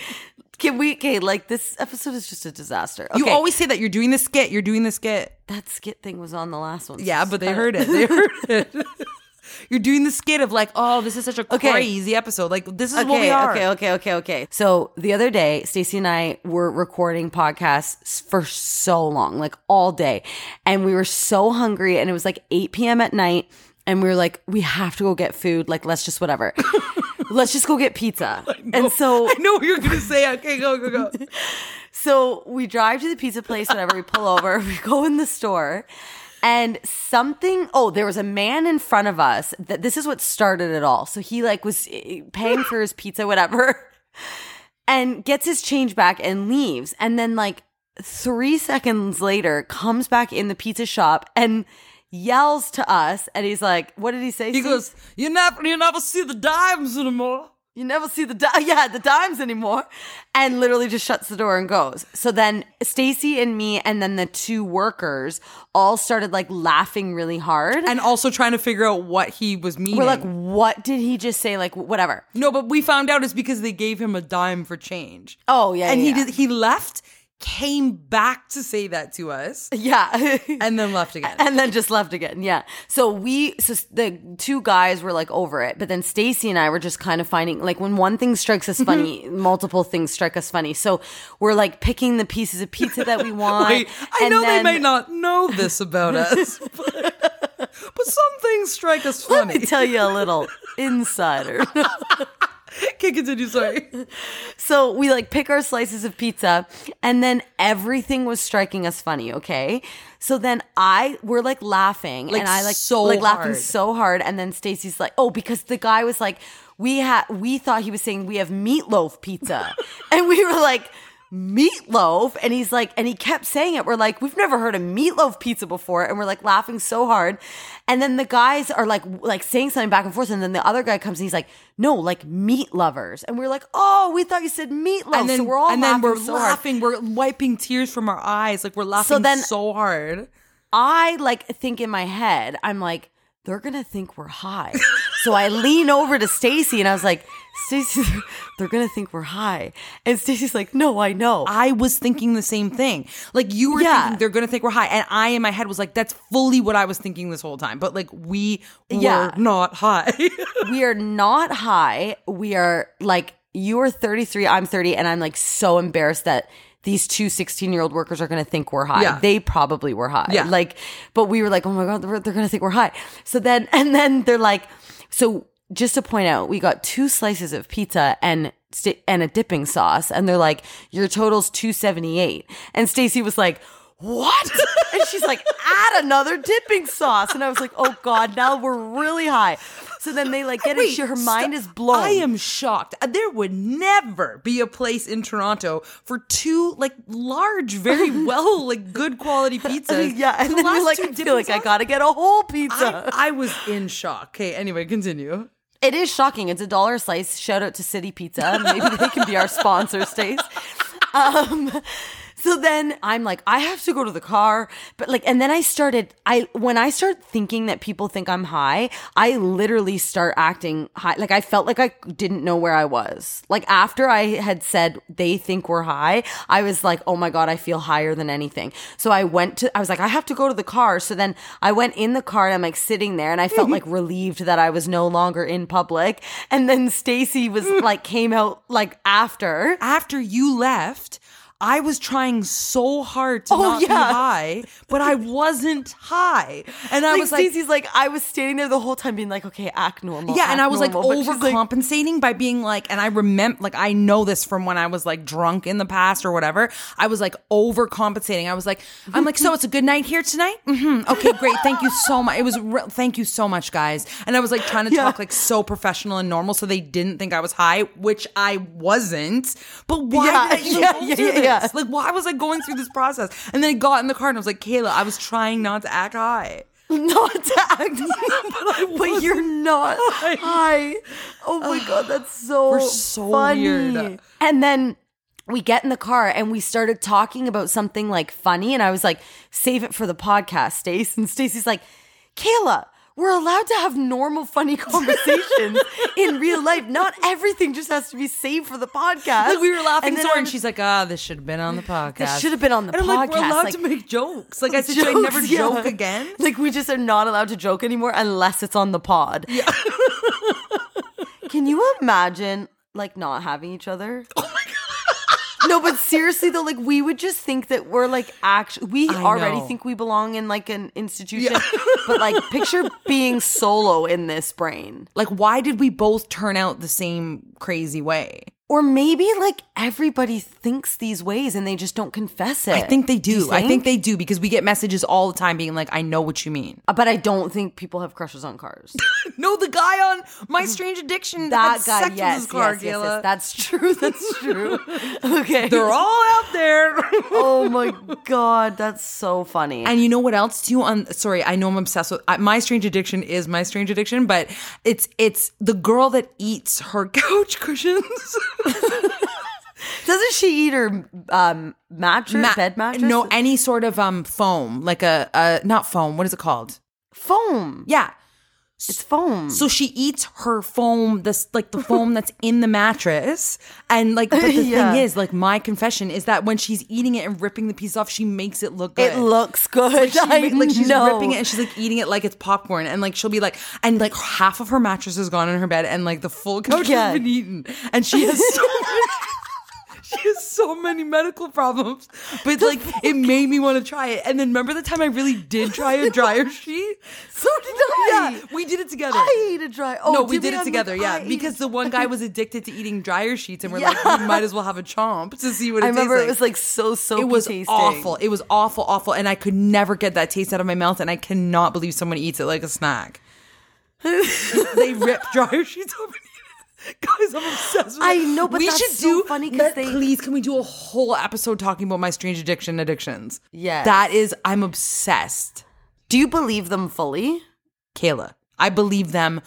can we? Okay, like this episode is just a disaster. You always say that you're doing the skit. You're doing the skit. that skit thing was on the last one. so Yeah, but they heard it. They heard it. You're doing the skit of like, oh, this is such a Okay. crazy episode. Like, this is Okay, what we are. okay, okay, okay, okay. So the other day, Stacey and I were recording podcasts for so long, like all day. And we were so hungry and it was like 8 p.m. at night. And we were like, we have to go get food. Like, let's just whatever. let's just go get pizza. And so I know what you're gonna say. Okay, go, go, go. So we drive to the pizza place, whatever, we pull over, we go in the store, and something oh, there was a man in front of us that this is what started it all. So he like was eh, paying for his pizza, whatever, and gets his change back and leaves. And then like three seconds later comes back in the pizza shop and yells to us and he's like, What did he say? He Steve? goes, you never, you never see the dimes anymore. You never see the di- yeah the dimes anymore, and literally just shuts the door and goes. So then Stacey and me, and then the two workers all started like laughing really hard. And also trying to figure out what he was meaning. we're like, "What did he just say?" Like, whatever. no, but we found out it's because they gave him a dime for change. Oh yeah, and yeah, he yeah. did. He left, came back to say that to us, yeah. and then left again. and then just left again. Yeah. So we, so the two guys were like over it, but then Stacey and I were just kind of finding like when one thing strikes us funny, mm-hmm. multiple things strike us funny. So we're like picking the pieces of pizza that we want. Wait, I know then- they may not know this about us, but, but some things strike us funny. Let me tell you a little insider. Okay, continue. Sorry. So we like pick our slices of pizza and then everything was striking us funny, okay? So then I we're like laughing Like, and I like so like laughing hard. so hard and then Stacey's like, "Oh, because the guy was like we had we thought he was saying we have meatloaf pizza." and we were like meatloaf and he's like and he kept saying it we're like we've never heard of meatloaf pizza before and we're like laughing so hard and then the guys are like like saying something back and forth and then the other guy comes and he's like no like meat lovers and we're like oh we thought you said meatloaf and then so we're all and then we're so hard. laughing. We're wiping tears from our eyes. Like we're laughing then- so hard. I like think in my head, I'm like, they're gonna think we're high. so I lean over to Stacey and I was like, Stacey, they're gonna think we're high. And Stacey's like, No, I know. I was thinking the same thing. Like you were Yeah. thinking they're gonna think we're high, and I in my head was like, that's fully what I was thinking this whole time. But like we were Yeah. not high. we are not high. We are like, you are 33, I'm 30, and I'm like so embarrassed that these two 16 year old workers are going to think we're high. Yeah. They probably were high. Yeah. Like, but we were like, oh my God, they're, they're going to think we're high. So then, and then they're like, so just to point out, we got two slices of pizza and sta- and a dipping sauce, and they're like, your total's 278. And Stacey was like, what? and she's like, add another dipping sauce. And I was like, oh God, now we're really high. So then they like get it. She, her mind is blown. I am shocked. Uh, There would never be a place in Toronto for two like large, very well, like good quality pizzas. yeah, and The then you're like, I feel like I gotta get a whole pizza. I, I was in shock. Okay, anyway, continue. It is shocking. It's a dollar slice. Shout out to City Pizza. Maybe they can be our sponsor, Stace. Um, so then I'm like, I have to go to the car. But like, and then I started, I, when I start thinking that people think I'm high, I literally start acting high. Like I felt like I didn't know where I was. Like after I had said they think we're high, I was like, oh my God, I feel higher than anything. So I went to, I was like, I have to go to the car. So then I went in the car and I'm like sitting there and I felt like relieved that I was no longer in public. And then Stacey was like, came out like after. After you left. I was trying so hard to Oh, not be high, but I wasn't high. And I like was like, Stacey's like, I was standing there the whole time being like, okay, act normal. Yeah, and I was like normal. Like, overcompensating by being like, and I remember, like, I know this from when I was like drunk in the past or whatever. I was like overcompensating. I was like, I'm like, so it's a good night here tonight. hmm Okay, great. Thank you so much. It was, re- thank you so much, guys. And I was like trying to Yeah. talk like so professional and normal, so they didn't think I was high, which I wasn't. But why Yeah, did I yeah, yeah, yeah? Yeah. Like, why was I going through this process? And then I got in the car and I was like, Kayla, I was trying not to act high. not to act, but, you're not high. Oh my god, that's so We're so funny. weird. And then we get in the car and we started talking about something like funny, and I was like, "Save it for the podcast, Stace." And Stacey's like, "Kayla." We're allowed to have normal, funny conversations in real life. Not everything just has to be saved for the podcast. Like we were laughing And so hard, and she's like, "Ah, this should have been on the podcast. This should have been on the podcast. and I'm like, we're allowed like- to make jokes. Like I said, should I never yeah. joke again? Like we just are not allowed to joke anymore unless it's on the pod. Yeah. Can you imagine like not having each other? No, but seriously though, like we would just think that we're like actually we I already know. think we belong in like an institution. but like picture being solo in this brain. Like, why did we both turn out the same crazy way? Or maybe like everybody thinks these ways and they just don't confess it. I think they do. you I think they do because we get messages all the time being like, "I know what you mean." Uh, but I don't think people have crushes on cars. No, the guy on My Strange Addiction that guy, sex with yes, his car, yes, yes, yes, that's true. That's true. okay, They're all out there. oh my god, that's so funny. And you know what else too? On sorry, I know I'm obsessed with I, my strange addiction is my strange addiction, but it's it's the girl that eats her couch cushions. Doesn't she eat her um, mattress, Ma- bed mattress? No, any sort of um foam, like a uh not foam. What is it called? foam. Yeah. It's foam. So she eats her foam, this like the foam that's in the mattress, and like. But the Yeah. thing is, like, my confession is that when she's eating it and ripping the piece off, she makes it look good. it looks good. Like, she I like she's know. ripping it and she's like eating it like it's popcorn and like she'll be like and like half of her mattress is gone in her bed and like the full couch Yeah. has been eaten and she has so many, she has so many medical problems but it's like it made me want to try it and then remember the time I really did try a dryer sheet So did I. yeah we did it together I ate a dryer. Oh, no, we did it together. like, yeah, I because the one guy was addicted to eating dryer sheets, and we're Yeah. like, we might as well have a chomp to see what it I remember it was like so so. it was tasting. awful. It was awful, awful, and I could never get that taste out of my mouth. And I cannot believe someone eats it like a snack. they rip dryer sheets open. Guys, I'm obsessed with I know, but we that's should so do funny because they- please can we do a whole episode talking about my strange addiction addictions? Yes. That is I'm obsessed. Do you believe them fully? Kayla. I believe them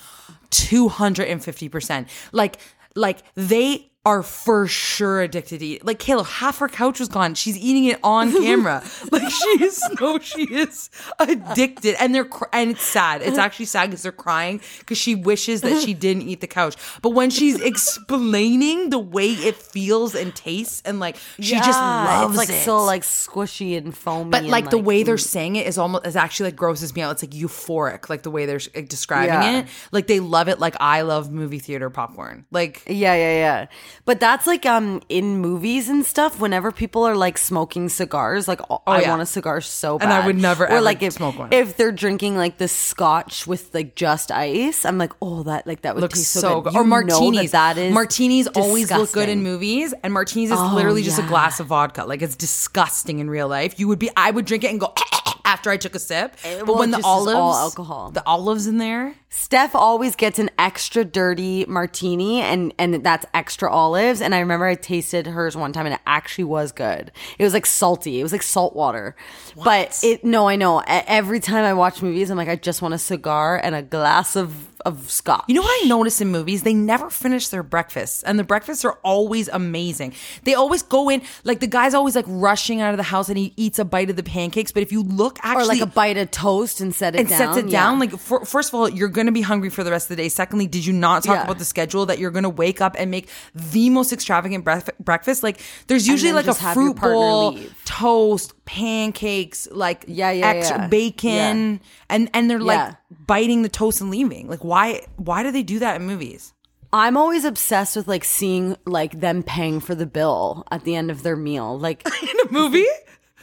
250%. Like like they are for sure addicted to eat. Like Kayla, half her couch was gone. She's eating it on camera. like she is no, she is addicted, and they're cr- and it's sad. It's actually sad because they're crying because she wishes that she didn't eat the couch. But when she's explaining the way it feels and tastes, and like she just loves it's like it. so like squishy and foamy. But and, like the way they're mm. saying it is almost is actually like grosses me out. It's like euphoric, like the way they're like, describing Yeah. it. Like they love it, like I love movie theater popcorn. Like Yeah, yeah, yeah. But that's like um in movies and stuff. Whenever people are like smoking cigars, like I Oh, yeah. want a cigar so bad. And I would never, Or ever like if smoke one. if they're drinking like the scotch with like just ice, I'm like, oh, that like that would looks taste so, so, good. You or martinis. that, that is martinis always look good in movies, and martinis is Oh, literally just a glass of vodka. Like it's disgusting in real life. You would be, I would drink it and go after I took a sip. But Eh, well, when the is all olives, alcohol. the olives in there. Steph always gets an extra dirty martini and and that's extra olives. And I remember I tasted hers one time and it actually was good. It was like salty. It was like salt water. But it no, I know. Every time I watch movies, I'm like, I just want a cigar and a glass of of scotch. You know what I notice in movies? They never finish their breakfasts, and the breakfasts are always amazing. They always go in like the guy's always like rushing out of the house, and he eats a bite of the pancakes. But if you look actually, or like a bite of toast and set it and down. sets it down. Like, for, first of all, you're going to be hungry for the rest of the day. Secondly, did you not talk Yeah. about the schedule that you're going to wake up and make the most extravagant bref- breakfast? Like, there's usually like a just have your fruit bowl, leave. toast, pancakes, like Yeah, yeah, extra yeah. bacon, and and they're like biting the toast and leaving. Like, why why do they do that in movies? I'm always obsessed with like seeing like them paying for the bill at the end of their meal. Like In a movie?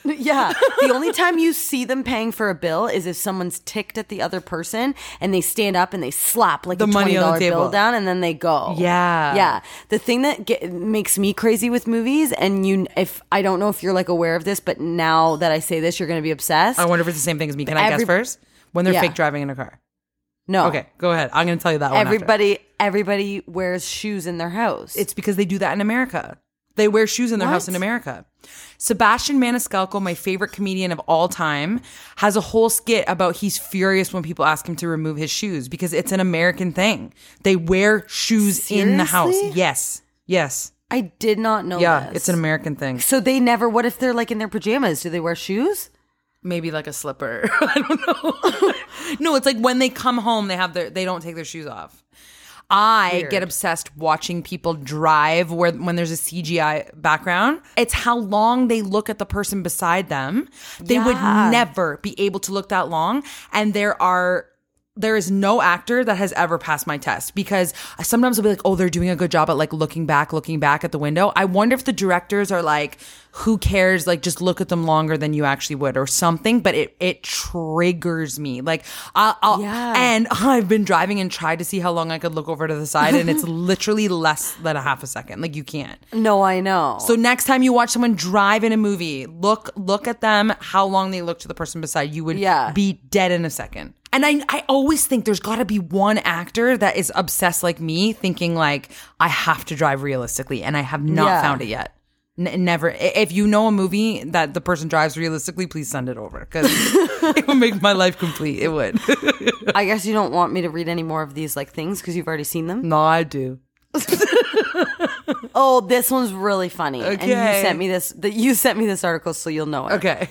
Yeah. The only time you see them paying for a bill is if someone's ticked at the other person and they stand up and they slap like The a money twenty on the bill down and then they go. Yeah. Yeah. The thing that get, makes me crazy with movies, and you, if I don't know if you're like aware of this, but now that I say this, you're going to be obsessed. I wonder if it's the same thing as me. Can I guess first? When they're Yeah. fake driving in a car. no. Okay, go ahead. I'm going to tell you that one. after. Everybody, everybody wears shoes in their house. It's because they do that in America. They wear shoes in their house in America. Sebastian Maniscalco, my favorite comedian of all time, has a whole skit about he's furious when people ask him to remove his shoes because it's an American thing. They wear shoes in the house. Yes. Yes. I did not know. Yeah, this. it's an American thing. So they never. What if they're like in their pajamas? Do they wear shoes? Maybe like a slipper. I don't know. no, it's like when they come home, they have their they don't take their shoes off. I get obsessed watching people drive where when there's a CGI background. It's how long they look at the person beside them. They Yeah. would never be able to look that long. And there are there is no actor that has ever passed my test because sometimes I'll be like, oh, they're doing a good job at like looking back, looking back at the window. I wonder if the directors are like, who cares? Like, just look at them longer than you actually would or something. But it it triggers me. Like, I'll, I'll Yeah. and I've been driving and tried to see how long I could look over to the side, and it's literally less than a half a second. Like, you can't. No, I know. So next time you watch someone drive in a movie, look look at them, how long they look to the person beside you would Yeah. be dead in a second. And I I always think there's got to be one actor that is obsessed like me, thinking like I have to drive realistically, and I have not Yeah. found it yet. N- never. If you know a movie that the person drives realistically, please send it over because it would make my life complete. It would. I guess you don't want me to read any more of these like things because you've already seen them. no, I do. Oh, this one's really funny. And you sent me this. That you sent me this article, so you'll know it. Okay.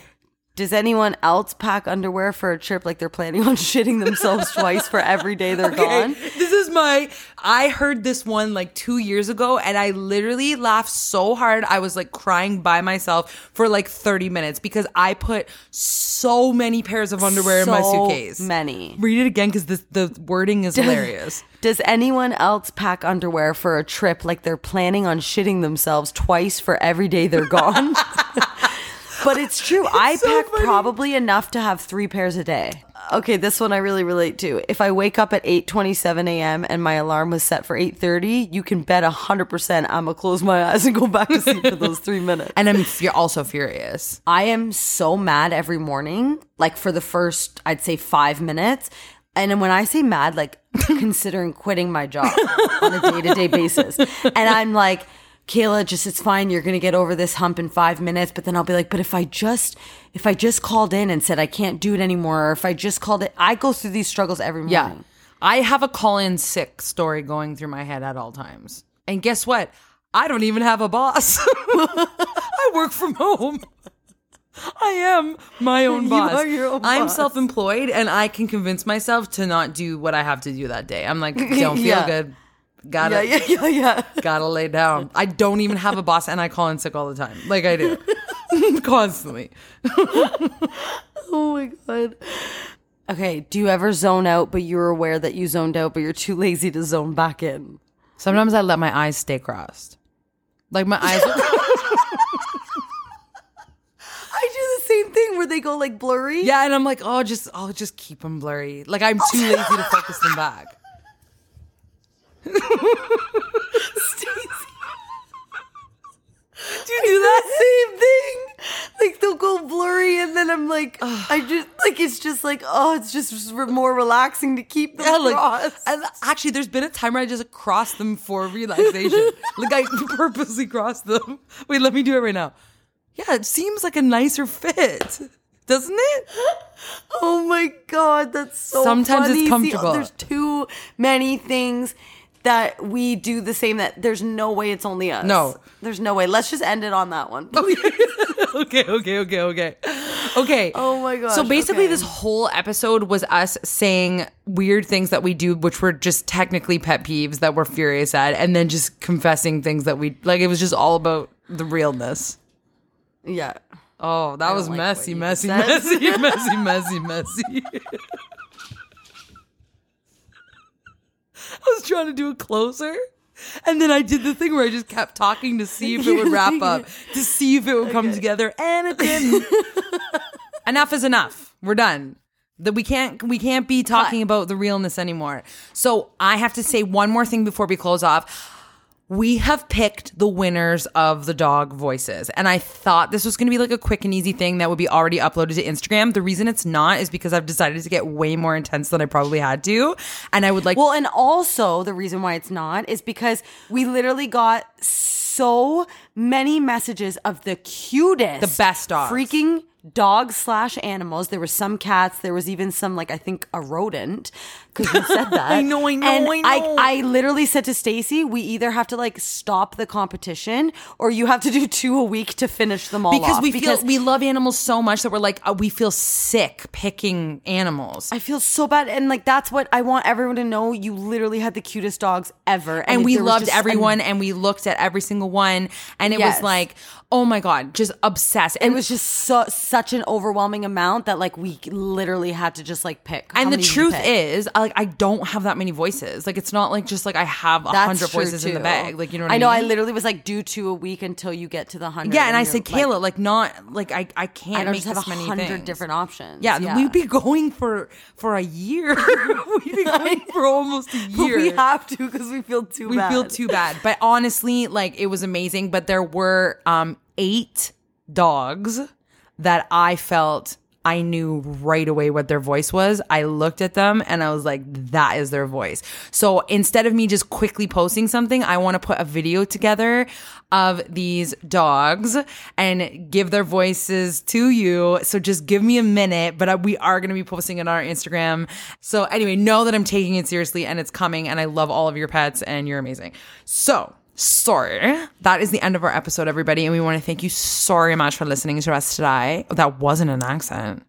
Does anyone else pack underwear for a trip like they're planning on shitting themselves twice for every day they're gone? This my. I heard this one like two years ago, and I literally laughed so hard. I was like crying by myself for like 30 minutes because I put so many pairs of underwear in my suitcase. many. Read it again because the the wording is hilarious. Does anyone else pack underwear for a trip like they're planning on shitting themselves twice for every day they're gone? but it's true. I pack probably enough to have three pairs a day. Okay, this one I really relate to. If I wake up at 8:27 a.m. and my alarm was set for 8:30, you can bet 100% I'm gonna close my eyes and go back to sleep for those 3 minutes. And I'm fu- also furious. I am so mad every morning, like for the first, I'd say five minutes. and then when I say mad, like considering quitting my job on a day to day basis. And I'm like, Kayla, just it's fine. You're gonna get over this hump in five minutes. But then I'll be like, but if I just if I just called in and said I can't do it anymore, or if I just called it, I go through these struggles every morning. Yeah. I have a call in sick story going through my head at all times. And guess what? I don't even have a boss. I work from home. I am my own You boss. are your own I'm boss. self employed and I can convince myself to not do what I have to do that day. I'm like, don't feel Yeah. good. Gotta Yeah, yeah, yeah, yeah. gotta lay down. I don't even have a boss and I call in sick all the time. Like I do. Constantly. Oh my god. Okay, do you ever zone out, but you're aware that you zoned out, but you're too lazy to zone back in? Sometimes I let my eyes stay crossed. Like my eyes I do the same thing where they go like blurry. Yeah, and I'm like, oh, just I'll just keep them blurry. Like I'm too lazy to focus them back. Do you do that same thing? Like they'll go blurry, and then I'm like, I just like it's just like oh, it's just more relaxing to keep them Yeah, like, crossed. and actually, there's been a time where I just crossed them for relaxation. like I purposely crossed them. Wait, let me do it right now. Yeah, it seems like a nicer fit, doesn't it? Oh my god, that's so. Sometimes it's funny. See, oh, comfortable. there's too many things that we do the same. That there's no way it's only us. No. there's no way. Let's just end it on that one. okay, okay, okay, okay. Okay. Oh my god. So basically, okay. this whole episode was us saying weird things that we do, which were just technically pet peeves that we're furious at, and then just confessing things that we like. It was just all about the realness. yeah. Oh, that was like messy, you messy, messy, messy, messy, messy. I was trying to do a closer. And then I did the thing where I just kept talking to see if it would wrap up, to see if it would come together, and it didn't. enough is enough. We're done. That we can't we can't be talking about the realness anymore. So I have to say one more thing before we close off. We have picked the winners of the dog voices. And I thought this was going to be like a quick and easy thing that would be already uploaded to Instagram. The reason it's not is because I've decided to get way more intense than I probably had to. And I would like Well, and also the reason why it's not is because we literally got so many messages of the cutest, The best dogs. freaking dogs slash animals. There were some cats. There was even some like I think a rodent because we said that. I know, I know, And I know. I, literally said to Stacey, we either have to like stop the competition or you have to do two a week to finish them all because off. we feel we love animals so much that we're like uh, we feel sick picking animals. I feel so bad, and like that's what I want everyone to know. You literally had the cutest dogs ever, and we loved everyone and we looked at every single one and it Yes. was like oh my god just obsessed It was just so such an overwhelming amount that like we literally had to just like pick. And the you truth is I, like i don't have that many voices like it's not like just like i have a hundred voices in the bag like you know what i, I know. mean? I literally was like, do two a week until you get to the hundred. yeah and i you're said kayla like not like i i can't I don't make just have a many hundred different options. yeah, we'd be going for for a year we'd be going for almost a year we have to because we feel too we bad. feel too bad but honestly like it was amazing but there were um eight dogs that i felt i knew right away what their voice was. I looked at them and i was like that is their voice. So instead of me just quickly posting something i want to put a video together of these dogs and give their voices to you. So just give me a minute but we are going to be posting it on our instagram. So anyway know that i'm taking it seriously and it's coming and i love all of your pets and you're amazing. So sorry that is the end of our episode everybody and we want to thank you so much for listening to us today that wasn't an accent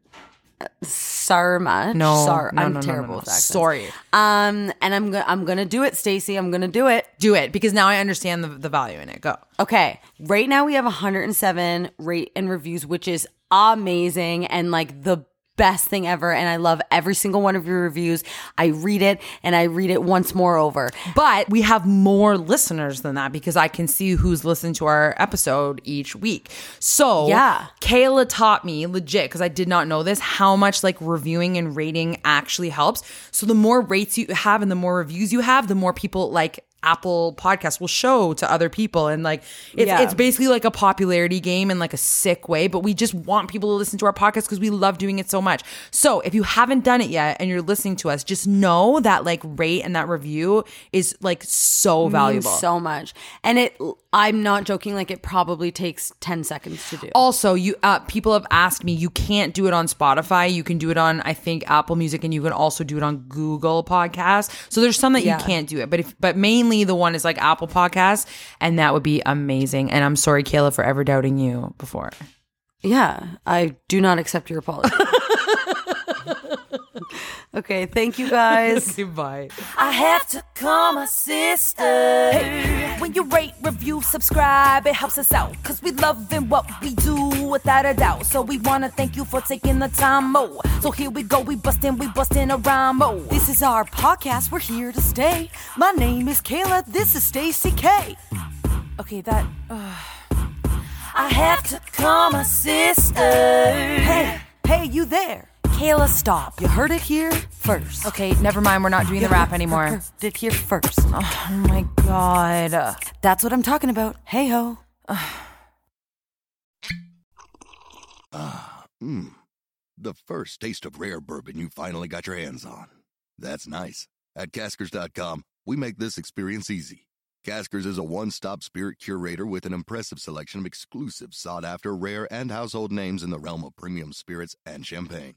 Sorry much. no sorry. no, I'm no, terrible no, no. with accents. sorry Um, and I'm gonna I'm gonna do it, Stacey. I'm gonna do it. do it because now i understand the, the value in it go Okay. Right now we have 107 rate and reviews, which is amazing and like the best thing ever. And I love every single one of your reviews. I read it and I read it once more over. But we have more listeners than that because I can see who's listened to our episode each week. So Yeah. Kayla taught me legit because I did not know this how much like reviewing and rating actually helps. So the more rates you have and the more reviews you have, the more people like Apple Podcast will show to other people. And like, it's, Yeah. it's basically like a popularity game in like a sick way, but we just want people to listen to our podcast because we love doing it so much. So if you haven't done it yet and you're listening to us, just know that like rate and that review is like so valuable. so much. And it I'm not joking like it probably takes 10 seconds to do. Also, you uh, people have asked me. You can't do it on Spotify. You can do it on I think Apple Music, and you can also do it on Google Podcasts. So there's some that Yeah. you can't do it, but if but mainly the one is like Apple Podcasts, and that would be amazing. And I'm sorry, Kayla, for ever doubting you before. Yeah, I do not accept your apology. okay, thank you guys. Goodbye. I have to call my sister. Hey, when you rate, review, subscribe, it helps us out. Cause we loving what we do without a doubt. So we wanna thank you for taking the time, mo. So here we go, we bustin', we bustin' a rhyme, mo. This is our podcast. We're here to stay. My name is Kayla. This is Stacey K. Okay, that. uh, I have to call my sister. Hey, hey, you there? Kayla, stop. You heard it here first. Okay, never mind. We're not doing the rap anymore. Heard it here first. Oh my god. That's what I'm talking about. Hey ho. Ah, Mmm. The first taste of rare bourbon you finally got your hands on. That's nice. At Caskers.com, we make this experience easy. Caskers is a one stop spirit curator with an impressive selection of exclusive, sought after, rare, and household names in the realm of premium spirits and champagne.